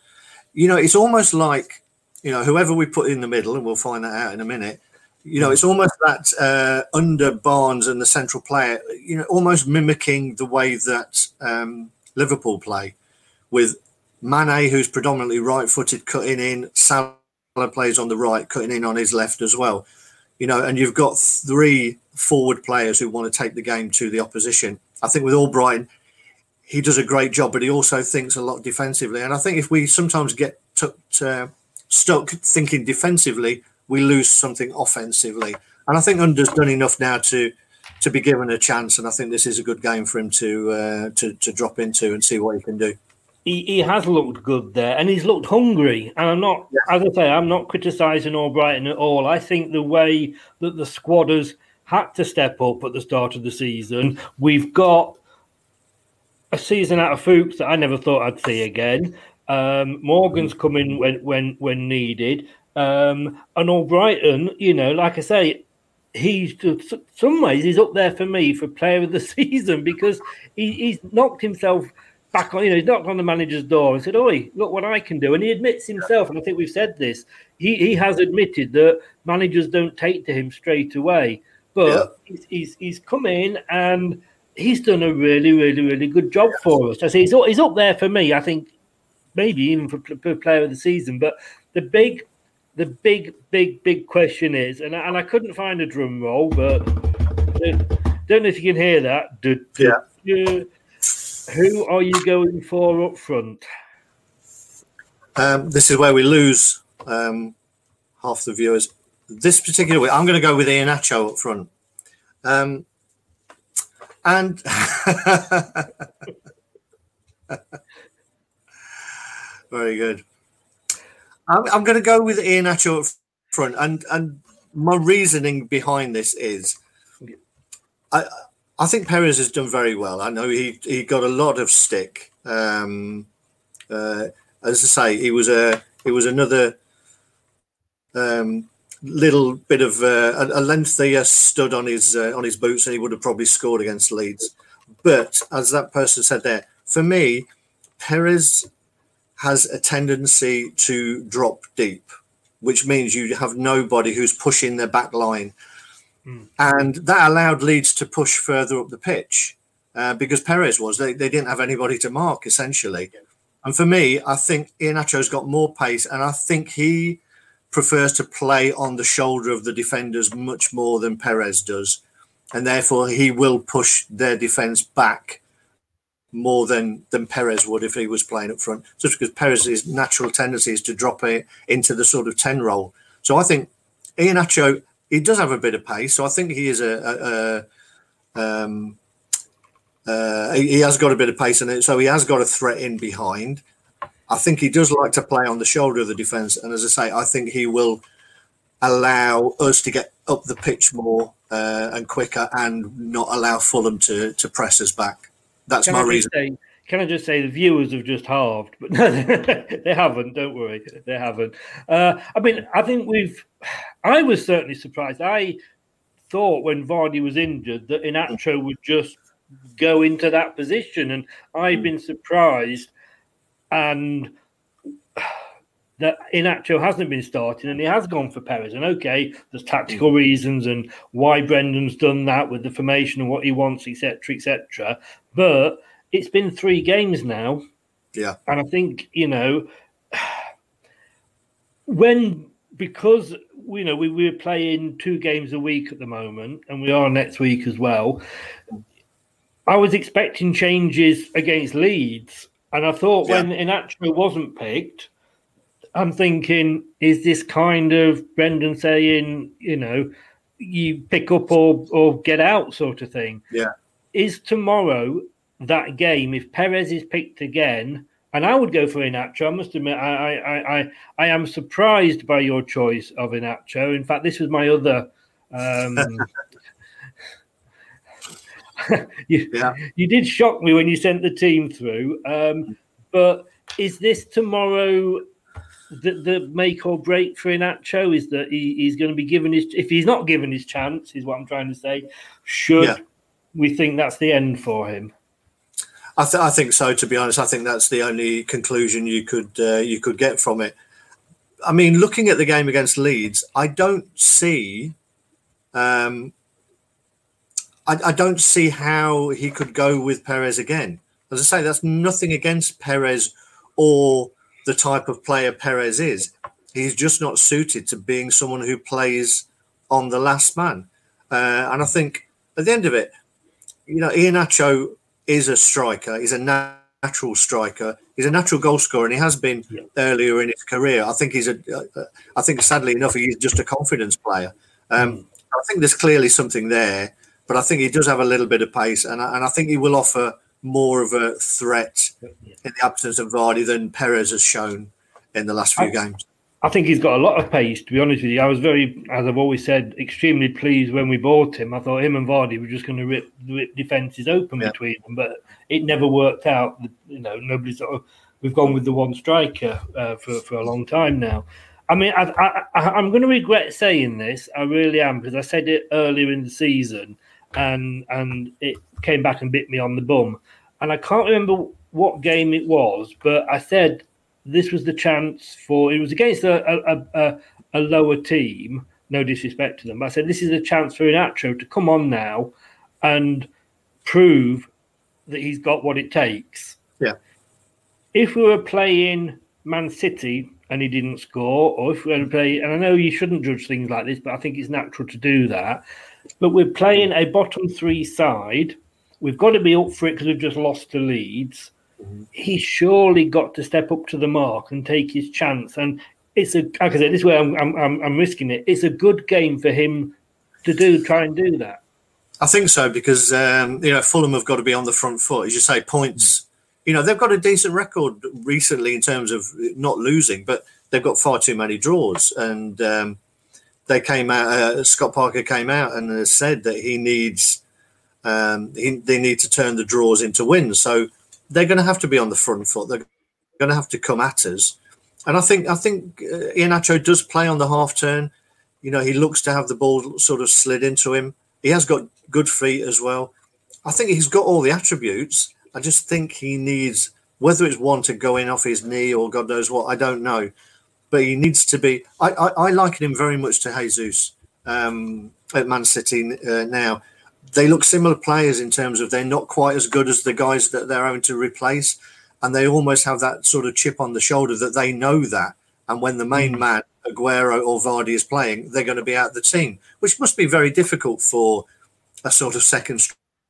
you know, it's almost like you know whoever we put in the middle, and we'll find that out in a minute. You know, it's almost that uh, Ünder Barnes and the central player, you know, almost mimicking the way that um, Liverpool play with Mane, who's predominantly right-footed, cutting in. Salah plays on the right, cutting in on his left as well. You know, and you've got three forward players who want to take the game to the opposition. I think with Albrighton, he does a great job, but he also thinks a lot defensively. And I think if we sometimes get tucked, uh, stuck thinking defensively, we lose something offensively. And I think Ünder's done enough now to to be given a chance. And I think this is a good game for him to uh, to, to drop into and see what he can do. he, he has looked good there and he's looked hungry. And I'm not, as I say, I'm not criticising Albrighton at all. I think the way that the squad has had to step up at the start of the season, we've got a season out of Fuchs that I never thought I'd see again. Um, Morgan's come in when when when needed, um, and Albrighton, you know, like I say, he's some ways he's up there for me for player of the season because he, he's knocked himself back on. You know, he's knocked on the manager's door and said, "Oi, look what I can do." And he admits himself, and I think we've said this. He he has admitted that managers don't take to him straight away, but he's, he's he's come in and he's done a really really really good job for us. I say he's up- he's up there for me. I think maybe even for, for player of the season. But the big the big big big question is, and I, and I couldn't find a drum roll, but don't know if you can hear that. Du- du- du- Who are you going for up front? Um, this is where we lose um, half the viewers. This particular week, I'm going to go with Iheanacho up front. Um, and very good. I'm, I'm going to go with Iheanacho up front, and and my reasoning behind this is, I I think Perez has done very well. I know he he got a lot of stick. Um, uh, as I say, he was a he was another um, little bit of uh, a, lengthier stud on his uh, on his boots, and he would have probably scored against Leeds. But as that person said there, for me, Perez has a tendency to drop deep, which means you have nobody who's pushing their back line. Mm. And that allowed Leeds to push further up the pitch uh, because Perez was. They, they didn't have anybody to mark, essentially. And for me, I think Iheanacho's got more pace, and I think he prefers to play on the shoulder of the defenders much more than Perez does. And therefore, he will push their defence back more than than Perez would if he was playing up front. Just because Perez's natural tendency is to drop it into the sort of ten role. So I think Iheanacho he does have a bit of pace. So I think he is a, a, a um, uh, he has got a bit of pace in it, so he has got a threat in behind. I think he does like to play on the shoulder of the defence, and as I say, I think he will allow us to get up the pitch more uh, and quicker, and not allow Fulham to to press us back. That's can my reason. Say, can I just say the viewers have just halved, but no, they haven't. Don't worry, they haven't. Uh, I mean, I think we've. I was certainly surprised. I thought when Vardy was injured that Iheanacho would just go into that position, and I've been surprised. And that Iheanacho hasn't been starting and he has gone for Perez. And okay, there's tactical reasons and why Brendan's done that with the formation and what he wants, etc., etc. But it's been three games now. Yeah. And I think, you know, when because you know we, we're playing two games a week at the moment and we are next week as well. I was expecting changes against Leeds, and I thought yeah. when Iheanacho wasn't picked, I'm thinking, is this kind of Brendan saying, you know, you pick up or or get out sort of thing? Yeah. Is tomorrow that game if Perez is picked again? And I would go for Iheanacho. I must admit, I, I, I, I am surprised by your choice of Iheanacho. In fact, this was my other. Um, you, yeah. you did shock me when you sent the team through. Um, but is this tomorrow the, the make or break for Iheanacho is that he, he's going to be given his if he's not given his chance is what I'm trying to say. Should yeah. We think that's the end for him? I, th- I, think so. To be honest, I think that's the only conclusion you could uh, you could get from it. I mean, looking at the game against Leeds, I don't see, um, I, I don't see how he could go with Perez again. As I say, that's nothing against Perez or the type of player Perez is. He's just not suited to being someone who plays on the last man. Uh, and I think at the end of it, you know, Iheanacho is a striker. He's a natural striker. He's a natural goal scorer, and he has been yeah. earlier in his career. I think he's a. Uh, I think sadly enough, he's just a confidence player. Um, mm. I think there's clearly something there, but I think he does have a little bit of pace, and I, and I think he will offer more of a threat in the absence of Vardy than Perez has shown in the last few I, games. I think he's got a lot of pace, to be honest with you. I was very, as I've always said, extremely pleased when we bought him. I thought him and Vardy were just going to rip, rip defences open yeah. between them, but it never worked out. You know, nobody's sort of, we've gone with the one striker uh, for, for a long time now. I mean, I, I, am going to regret saying this. I really am because I said it earlier in the season, and and it came back and bit me on the bum and I can't remember what game it was, but I said this was the chance for it was against a a, a, a lower team. No disrespect to them, but I said this is a chance for Iheanacho to come on now and prove that he's got what it takes. Yeah. If we were playing Man City and he didn't score, or if we were to play, and I know you shouldn't judge things like this, but I think it's natural to do that. But we're playing a bottom three side We've got to be up for it because we've just lost to Leeds. He's surely got to step up to the mark and take his chance. And it's a, like I said, this way I'm, I'm, I'm risking it. It's a good game for him to do, try and do that. I think so because um, you know Fulham have got to be on the front foot, as you say. Points, you know, they've got a decent record recently in terms of not losing, but they've got far too many draws. And um, they came out. Uh, Scott Parker came out and said that he needs um, he, they need to turn the draws into wins. So they're going to have to be on the front foot. They're going to have to come at us. And I think I think uh, Iheanacho does play on the half turn. You know, he looks to have the ball sort of slid into him. He has got good feet as well. I think he's got all the attributes. I just think he needs whether it's one to go in off his knee or God knows what. I don't know, but he needs to be. I I, I liken him very much to Jesus um, at Man City uh, now. They look similar players in terms of they're not quite as good as the guys that they're having to replace, and they almost have that sort of chip on the shoulder that they know that. And when the main mm. man Aguero or Vardy is playing, they're going to be out of the team, which must be very difficult for a sort of second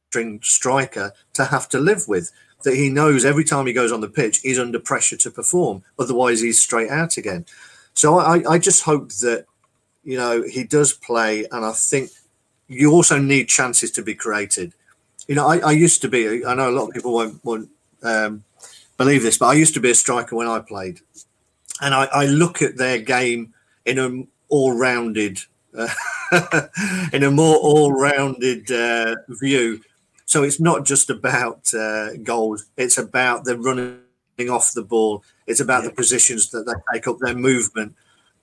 string striker to have to live with. That he knows every time he goes on the pitch, he's under pressure to perform. Otherwise, he's straight out again. So I, I just hope that you know he does play, and I think you also need chances to be created. You know, I, I used to be. I know a lot of people won't, won't um, believe this, but I used to be a striker when I played, and I, I look at their game in an all-rounded, uh, in a more all-rounded uh, view. So it's not just about uh, goals; it's about the running off the ball. It's about yeah. the positions that they take up, their movement.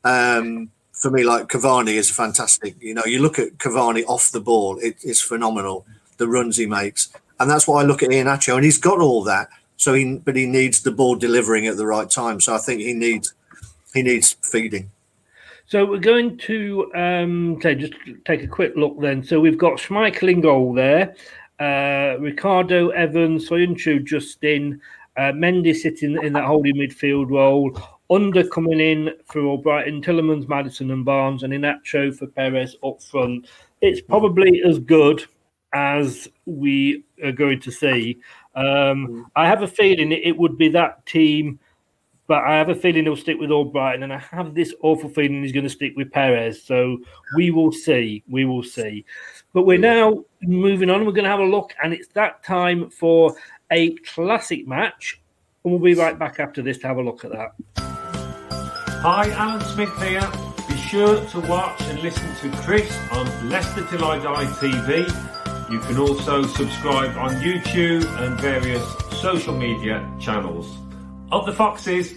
Um, for me, like Cavani is fantastic. You know, you look at Cavani off the ball; it, it's phenomenal. The runs he makes, and that's why I look at Iheanacho, and he's got all that. So he, but he needs the ball delivering at the right time. So I think he needs he needs feeding. So we're going to um, say, just take a quick look then. So we've got Schmeichel in goal there, uh, Ricardo Evans, Soyuncu, Justin, uh, Mendy sitting in that holding midfield role, Ünder coming in for Albrighton, Tielemans, Maddison, and Barnes, and Iheanacho for Perez up front. It's probably as good as we are going to see. Um, I have a feeling it, it would be that team, but I have a feeling he'll stick with Albrighton, and I have this awful feeling he's going to stick with Perez. So we will see. We will see. But we're now moving on. We're going to have a look, and it's that time for a classic match. And we'll be right back after this to have a look at that. Hi, Alan Smith here. Be sure to watch and listen to Chris on Leicester Till I Die TV you can also subscribe on YouTube and various social media channels. Of the Foxes.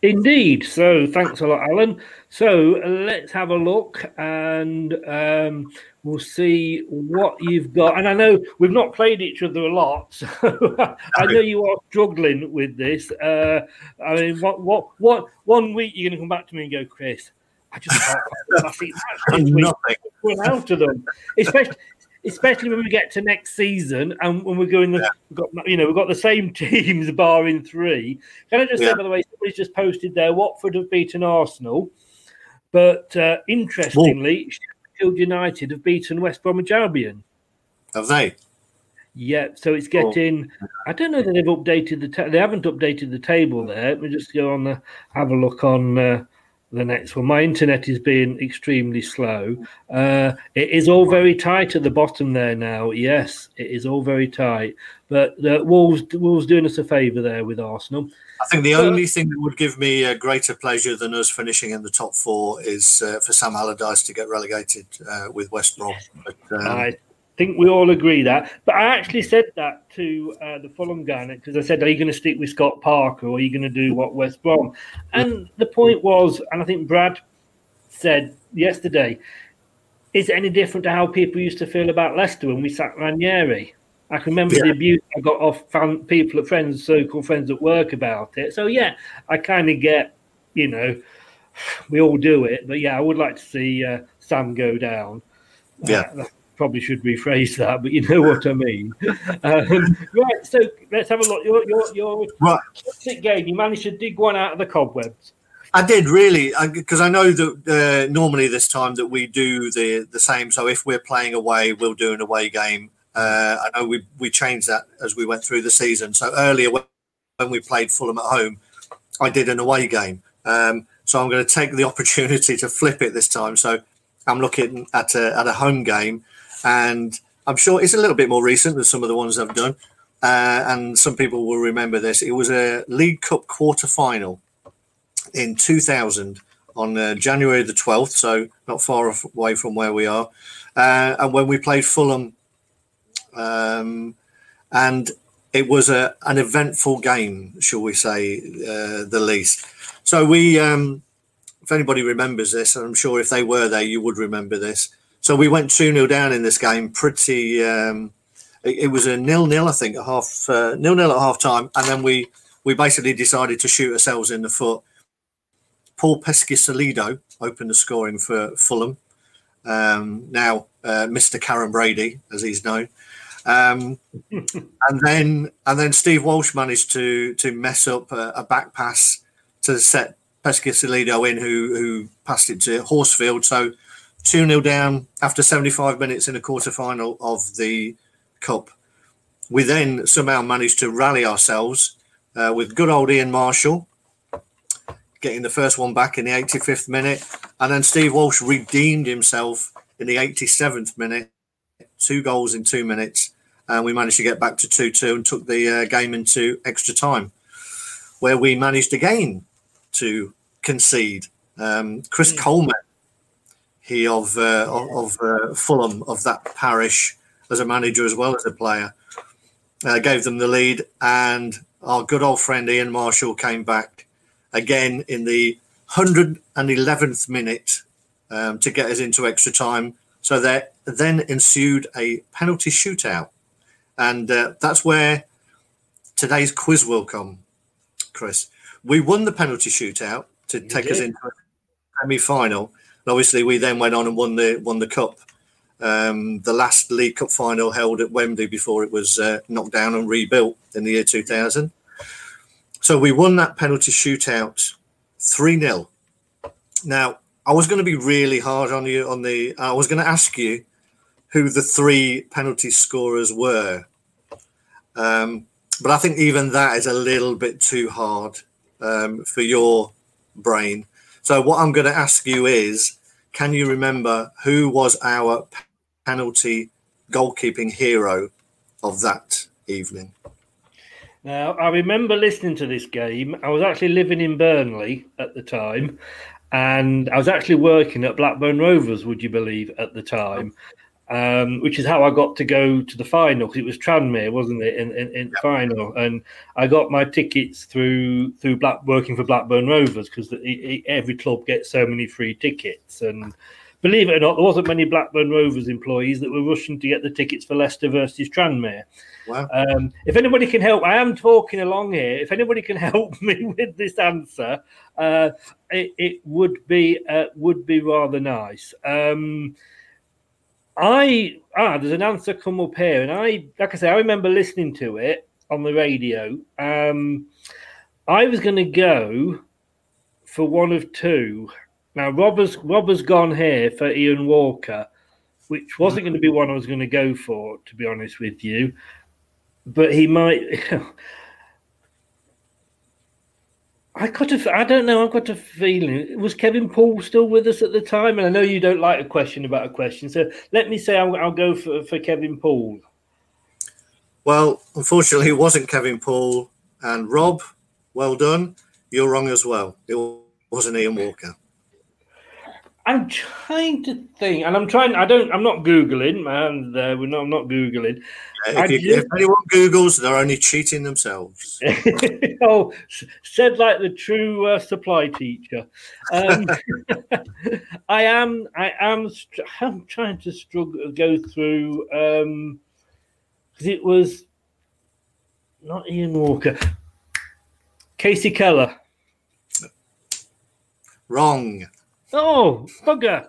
Indeed. So thanks a lot, Alan. So let's have a look and um, we'll see what you've got. And I know we've not played each other a lot, so I know you are struggling with this. Uh, I mean, what, what, what? One week you're going to come back to me and go, Chris. I just can't nothing. Run out of them, especially especially when we get to next season and when we're going, yeah. we've got you know we've got the same teams barring three. Can I just yeah. say by the way, somebody's just posted there Watford have beaten Arsenal, but uh, interestingly, Sheffield United have beaten West Bromwich Albion. Have they? Yeah, so it's getting. Oh. I don't know that they've updated the. Ta- they haven't updated the table there. Let me just go on the have a look on. Uh, the next one. My internet is being extremely slow. Uh, it is all very tight at the bottom there now. Yes, it is all very tight. But the Wolves, Wolves doing us a favour there with Arsenal. I think the but, only thing that would give me a greater pleasure than us finishing in the top four is uh, for Sam Allardyce to get relegated uh, with West Brom. But, um, I think we all agree that. But I actually said that to uh, the Fulham guy because I said, "Are you going to stick with Scott Parker or are you going to do what West Brom?" And the point was, and I think Brad said yesterday, is it any different to how people used to feel about Leicester when we sacked Ranieri? I can remember yeah. the abuse I got off fan, people at friends, so-called friends at work about it. So yeah, I kind of get, you know, we all do it, but yeah, I would like to see uh, Sam go down. Yeah. Uh, probably should rephrase that, but you know what I mean. um, right, so let's have a look. Your your your right. game. You managed to dig one out of the cobwebs. I did really because I, I, know that uh, normally this time that we do the the same. So if we're playing away, we'll do an away game. Uh, I know we we changed that as we went through the season. So earlier when we played Fulham at home, I did an away game. Um, so I'm going to take the opportunity to flip it this time. So I'm looking at a, at a home game and I'm sure it's a little bit more recent than some of the ones I've done. Uh, and some people will remember this. It was a League Cup quarter final in 2000 on uh, January the 12th, so not far away from where we are. Uh, and when we played Fulham, um, and it was a, an eventful game, shall we say, uh, the least. So we um, if anybody remembers this, and I'm sure if they were there, you would remember this. So we went 2 0 down in this game pretty. Um, it, it, was a nil nil, I think, at half uh, nil nil at half time. And then we, we basically decided to shoot ourselves in the foot. Paul Peschisolido opened the scoring for Fulham. Um, now, uh, Mr. Karen Brady, as he's known. Um, and then and then Steve Walsh managed to to mess up a, a back pass to set Peschisolido in, who who passed it to Horsfield. So 2 0 down after 75 minutes in a quarter final of the Cup. We then somehow managed to rally ourselves uh, with good old Ian Marshall getting the first one back in the 85th minute. And then Steve Walsh redeemed himself in the 87th minute, two goals in two minutes. And we managed to get back to 2 2 and took the uh, game into extra time, where we managed again to concede. Um, Chris mm. Coleman he of uh, of uh, Fulham of that parish as a manager as well as a player. Uh, gave them the lead, and our good old friend Ian Marshall came back again in the 111th minute um, to get us into extra time. So there then ensued a penalty shootout, and uh, that's where today's quiz will come, Chris. We won the penalty shootout to you take did. us into a semi-final and obviously, we then went on and won the won the cup. Um, the last League Cup final held at Wembley before it was uh, knocked down and rebuilt in the year 2000. So we won that penalty shootout 3 0. Now, I was going to be really hard on you on the. I was going to ask you who the three penalty scorers were. Um, but I think even that is a little bit too hard um, for your brain. So what I'm going to ask you is, can you remember who was our penalty goalkeeping hero of that evening? Now, I remember listening to this game. I was actually living in Burnley at the time, and I was actually working at Blackburn Rovers, would you believe, at the time um, which is how I got to go to the final because it was Tranmere, wasn't it, in, in, in the final? And I got my tickets through through Black working for Blackburn Rovers because every club gets so many free tickets. And believe it or not, there wasn't many Blackburn Rovers employees that were rushing to get the tickets for Leicester versus Tranmere. Wow. Um, if anybody can help, I am talking along here. If anybody can help me with this answer, uh, it, it, would be uh, would be rather nice. Um, I ah, there's an answer come up here, and I like I say, I remember listening to it on the radio. Um, I was going to go for one of two. Now, Rob's Rob's gone here for Ian Walker, which wasn't going to be one I was going to go for, to be honest with you. But he might. I got a, I don't know. I've got a feeling. Was Kevin Poole still with us at the time? And I know you don't like a question about a question, so let me say I'll, I'll go for, for Kevin Poole. Well, unfortunately, it wasn't Kevin Poole And Rob, well done. You're wrong as well. It wasn't Ian Walker. I'm trying to think, and I'm trying. I don't. I'm not googling, and uh, we're not. I'm not googling. if, you, just, if, anyone googles, they're only cheating themselves. oh, said like the true uh, supply teacher. Um, I am. I am. I'm trying to struggle go through because um, it was not Ian Walker. Kasey Keller. Wrong. Oh, bugger.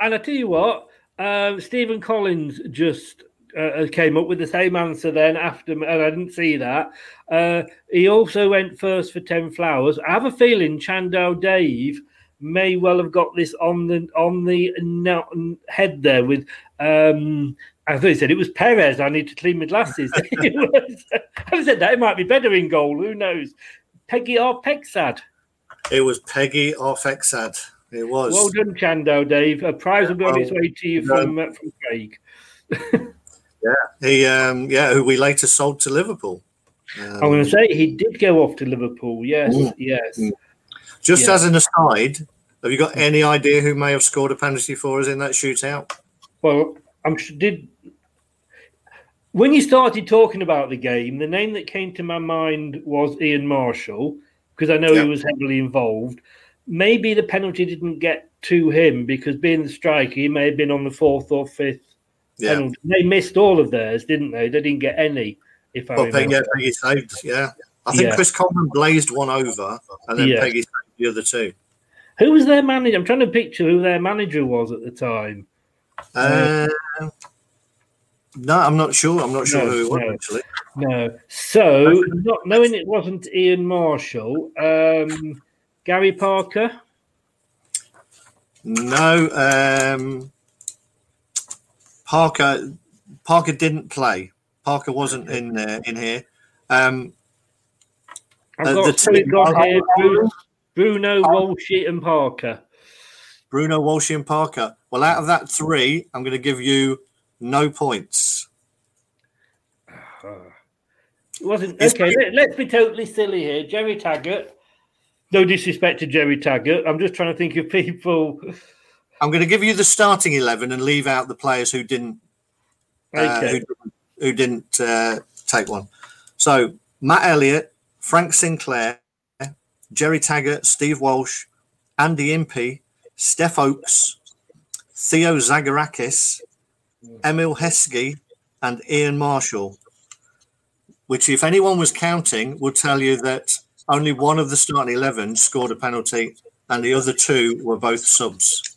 And I tell you what, uh, Stephen Collins just uh, came up with the same answer then after, and I didn't see that. Uh, he also went first for Tim Flowers. I have a feeling Chando Dave may well have got this on the on the head there with um I thought he said it was Perez. I need to clean my glasses. I said that it might be better in goal. Who knows? Pegguy Arphexad? It was Pegguy Arphexad. It was. Well done, Chando, Dave. A prize will be on its way to you from, uh, from Craig. yeah, he, um, yeah, who we later sold to Liverpool. Um, I'm going to say he did go off to Liverpool. Yes, mm, yes. Mm. Just yeah. as an aside, have you got any idea who may have scored a penalty for us in that shootout? Well, I'm sure did. When you started talking about the game, the name that came to my mind was Ian Marshall because I know yep. he was heavily involved. Maybe the penalty didn't get to him because being the striker, he may have been on the fourth or fifth Yeah. penalty. They missed all of theirs, didn't they? They didn't get any. If I Peggy, remember. Peggy saved, yeah. I think Yeah. Chris Coleman blazed one over, and then Yeah. Peggy saved the other two. Who was their manager? I'm trying to picture who their manager was at the time. Uh, no, I'm not sure. I'm not sure No, who it was no. actually. No. So, not knowing it wasn't Ian Marshall, um, Gary Parker. No, um, Parker. Parker didn't play. Parker wasn't in uh, in here. Um, I've Uh, got three got here Bruno, Bruno Walshy, and Parker. Bruno Walsh and Parker. Well, out of that three, I'm going to give you no points. It wasn't It's okay. Let, let's be totally silly here. Gerry Taggart. No disrespect to Gerry Taggart. I'm just trying to think of people. I'm going to give you the starting eleven and leave out the players who didn't uh, Okay. who, didn't- who didn't uh, take one. So Matt Elliott, Frank Sinclair, Gerry Taggart, Steve Walsh, Andy Impey, Steph Oakes, Theo Zagorakis, Emile Heskey, and Ian Marshall. Which, if anyone was counting, would tell you that only one of the starting eleven scored a penalty, and the other two were both subs.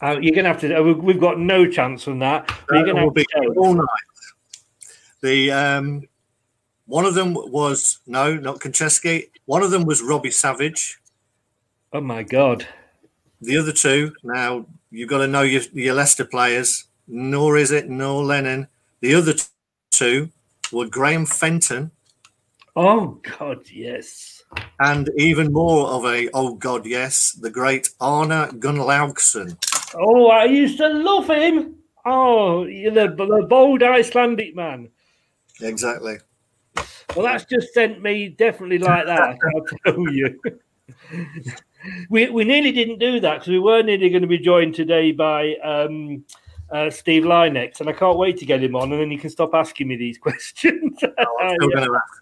Uh, you're going to have to. uh, we- We've got no chance on that. You're going to have to all night. The um, one of them was no, not Konchesky. One of them was Robbie Savage. Oh my god! The other two. Now you've got to know your, your Leicester players. Nor is it nor Lennon. The other two were Graham Fenton Oh god, yes. and even more of a oh god yes, the great Arnar Gunnlaugsson. Oh, I used to love him. Oh, the, the bold Icelandic man. Exactly. Well, that's just sent me definitely like that. I'll tell you. we we nearly didn't do that because we were nearly going to be joined today by um, uh, Steve Lynex, and I can't wait to get him on, and then you can stop asking me these questions. I'm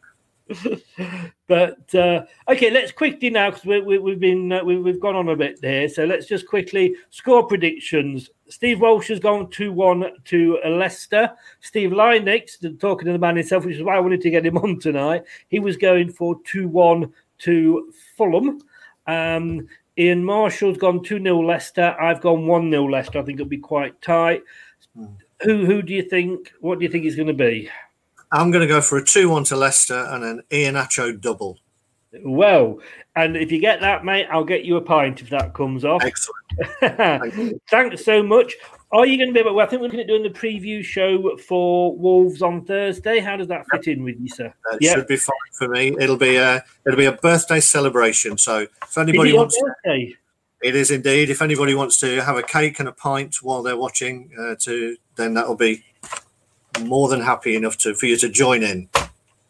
but uh, okay, let's quickly now because we, we, we've been uh, we, we've gone on a bit there. So let's just quickly score predictions. Steve Walsh has gone two one to Leicester. Steve Lynex, talking to the man himself, which is why I wanted to get him on tonight. He was going for two one to Fulham. Um, Ian Marshall's gone 2 0 Leicester. I've gone 1 0 Leicester. I think it'll be quite tight. Who who do you think? What do you think is going to be? I'm going to go for a two-one to Leicester and an Iheanacho double. Well, and if you get that, mate, I'll get you a pint if that comes off. Excellent. Thanks so much. Are you going to be able? Well, I think we're looking at doing the preview show for Wolves on Thursday. How does that fit in with you, sir? That Yeah. should be fine for me. It'll be a it'll be a birthday celebration. So if anybody Is it your wants, birthday? it is indeed. If anybody wants to have a cake and a pint while they're watching, uh, to then that'll be more than happy enough to for you to join in.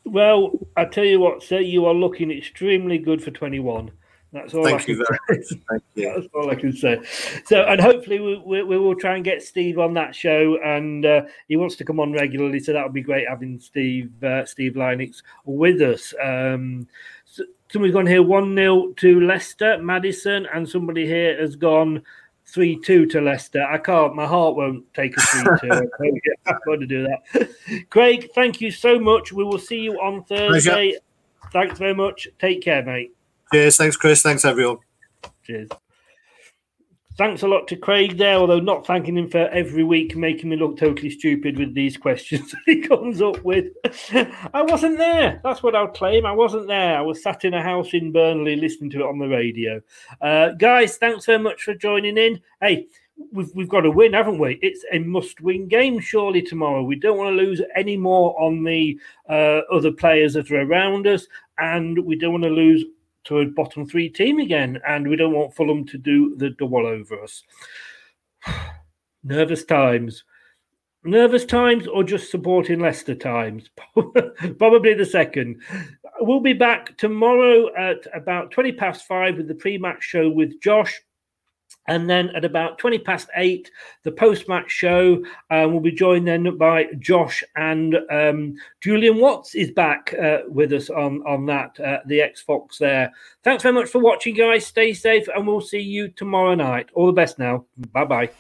Well, I tell you what, sir, you are looking extremely good for 21. That's all I Thank can you very much. Thank you. That's all I can say. So, and hopefully, we, we, we will try and get Steve on that show, and uh, he wants to come on regularly. So that would be great having Steve uh, Steve Lynex with us. Um, so, somebody's gone here one 0 to Leicester, Maddison, and somebody here has gone three two to Leicester. I can't. My heart won't take a three two. I'm going to do that. Craig, thank you so much. We will see you on Thursday. Thanks very much. Take care, mate. Cheers. Thanks, Chris. Thanks, everyone. Cheers. Thanks a lot to Craig there, although not thanking him for every week making me look totally stupid with these questions he comes up with. I wasn't there. That's what I'll claim. I wasn't there. I was sat in a house in Burnley listening to it on the radio. Uh, guys, thanks very much for joining in. Hey, we've, we've got to win, haven't we? It's a must win game, surely, tomorrow. We don't want to lose any more on the uh, other players that are around us, and we don't want to lose to a bottom three team again, and we don't want Fulham to do the double over us. Nervous times. Nervous times or just supporting Leicester times? Probably the second. We'll be back tomorrow at about 20 past five with the pre match show with Josh. And then at about 20 past eight, the post match show uh, will be joined then by Josh and um, Julian Watts is back uh, with us on, on that, uh, the X Fox there. Thanks very much for watching, guys. Stay safe, and we'll see you tomorrow night. All the best now. Bye bye.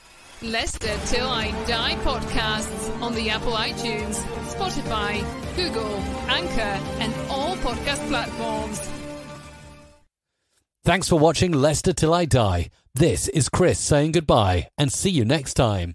Leicester Till I Die podcasts on the Apple iTunes, Spotify, Google, Anchor, and all podcast platforms. Thanks for watching Leicester Till I Die. This is Chris saying goodbye and see you next time.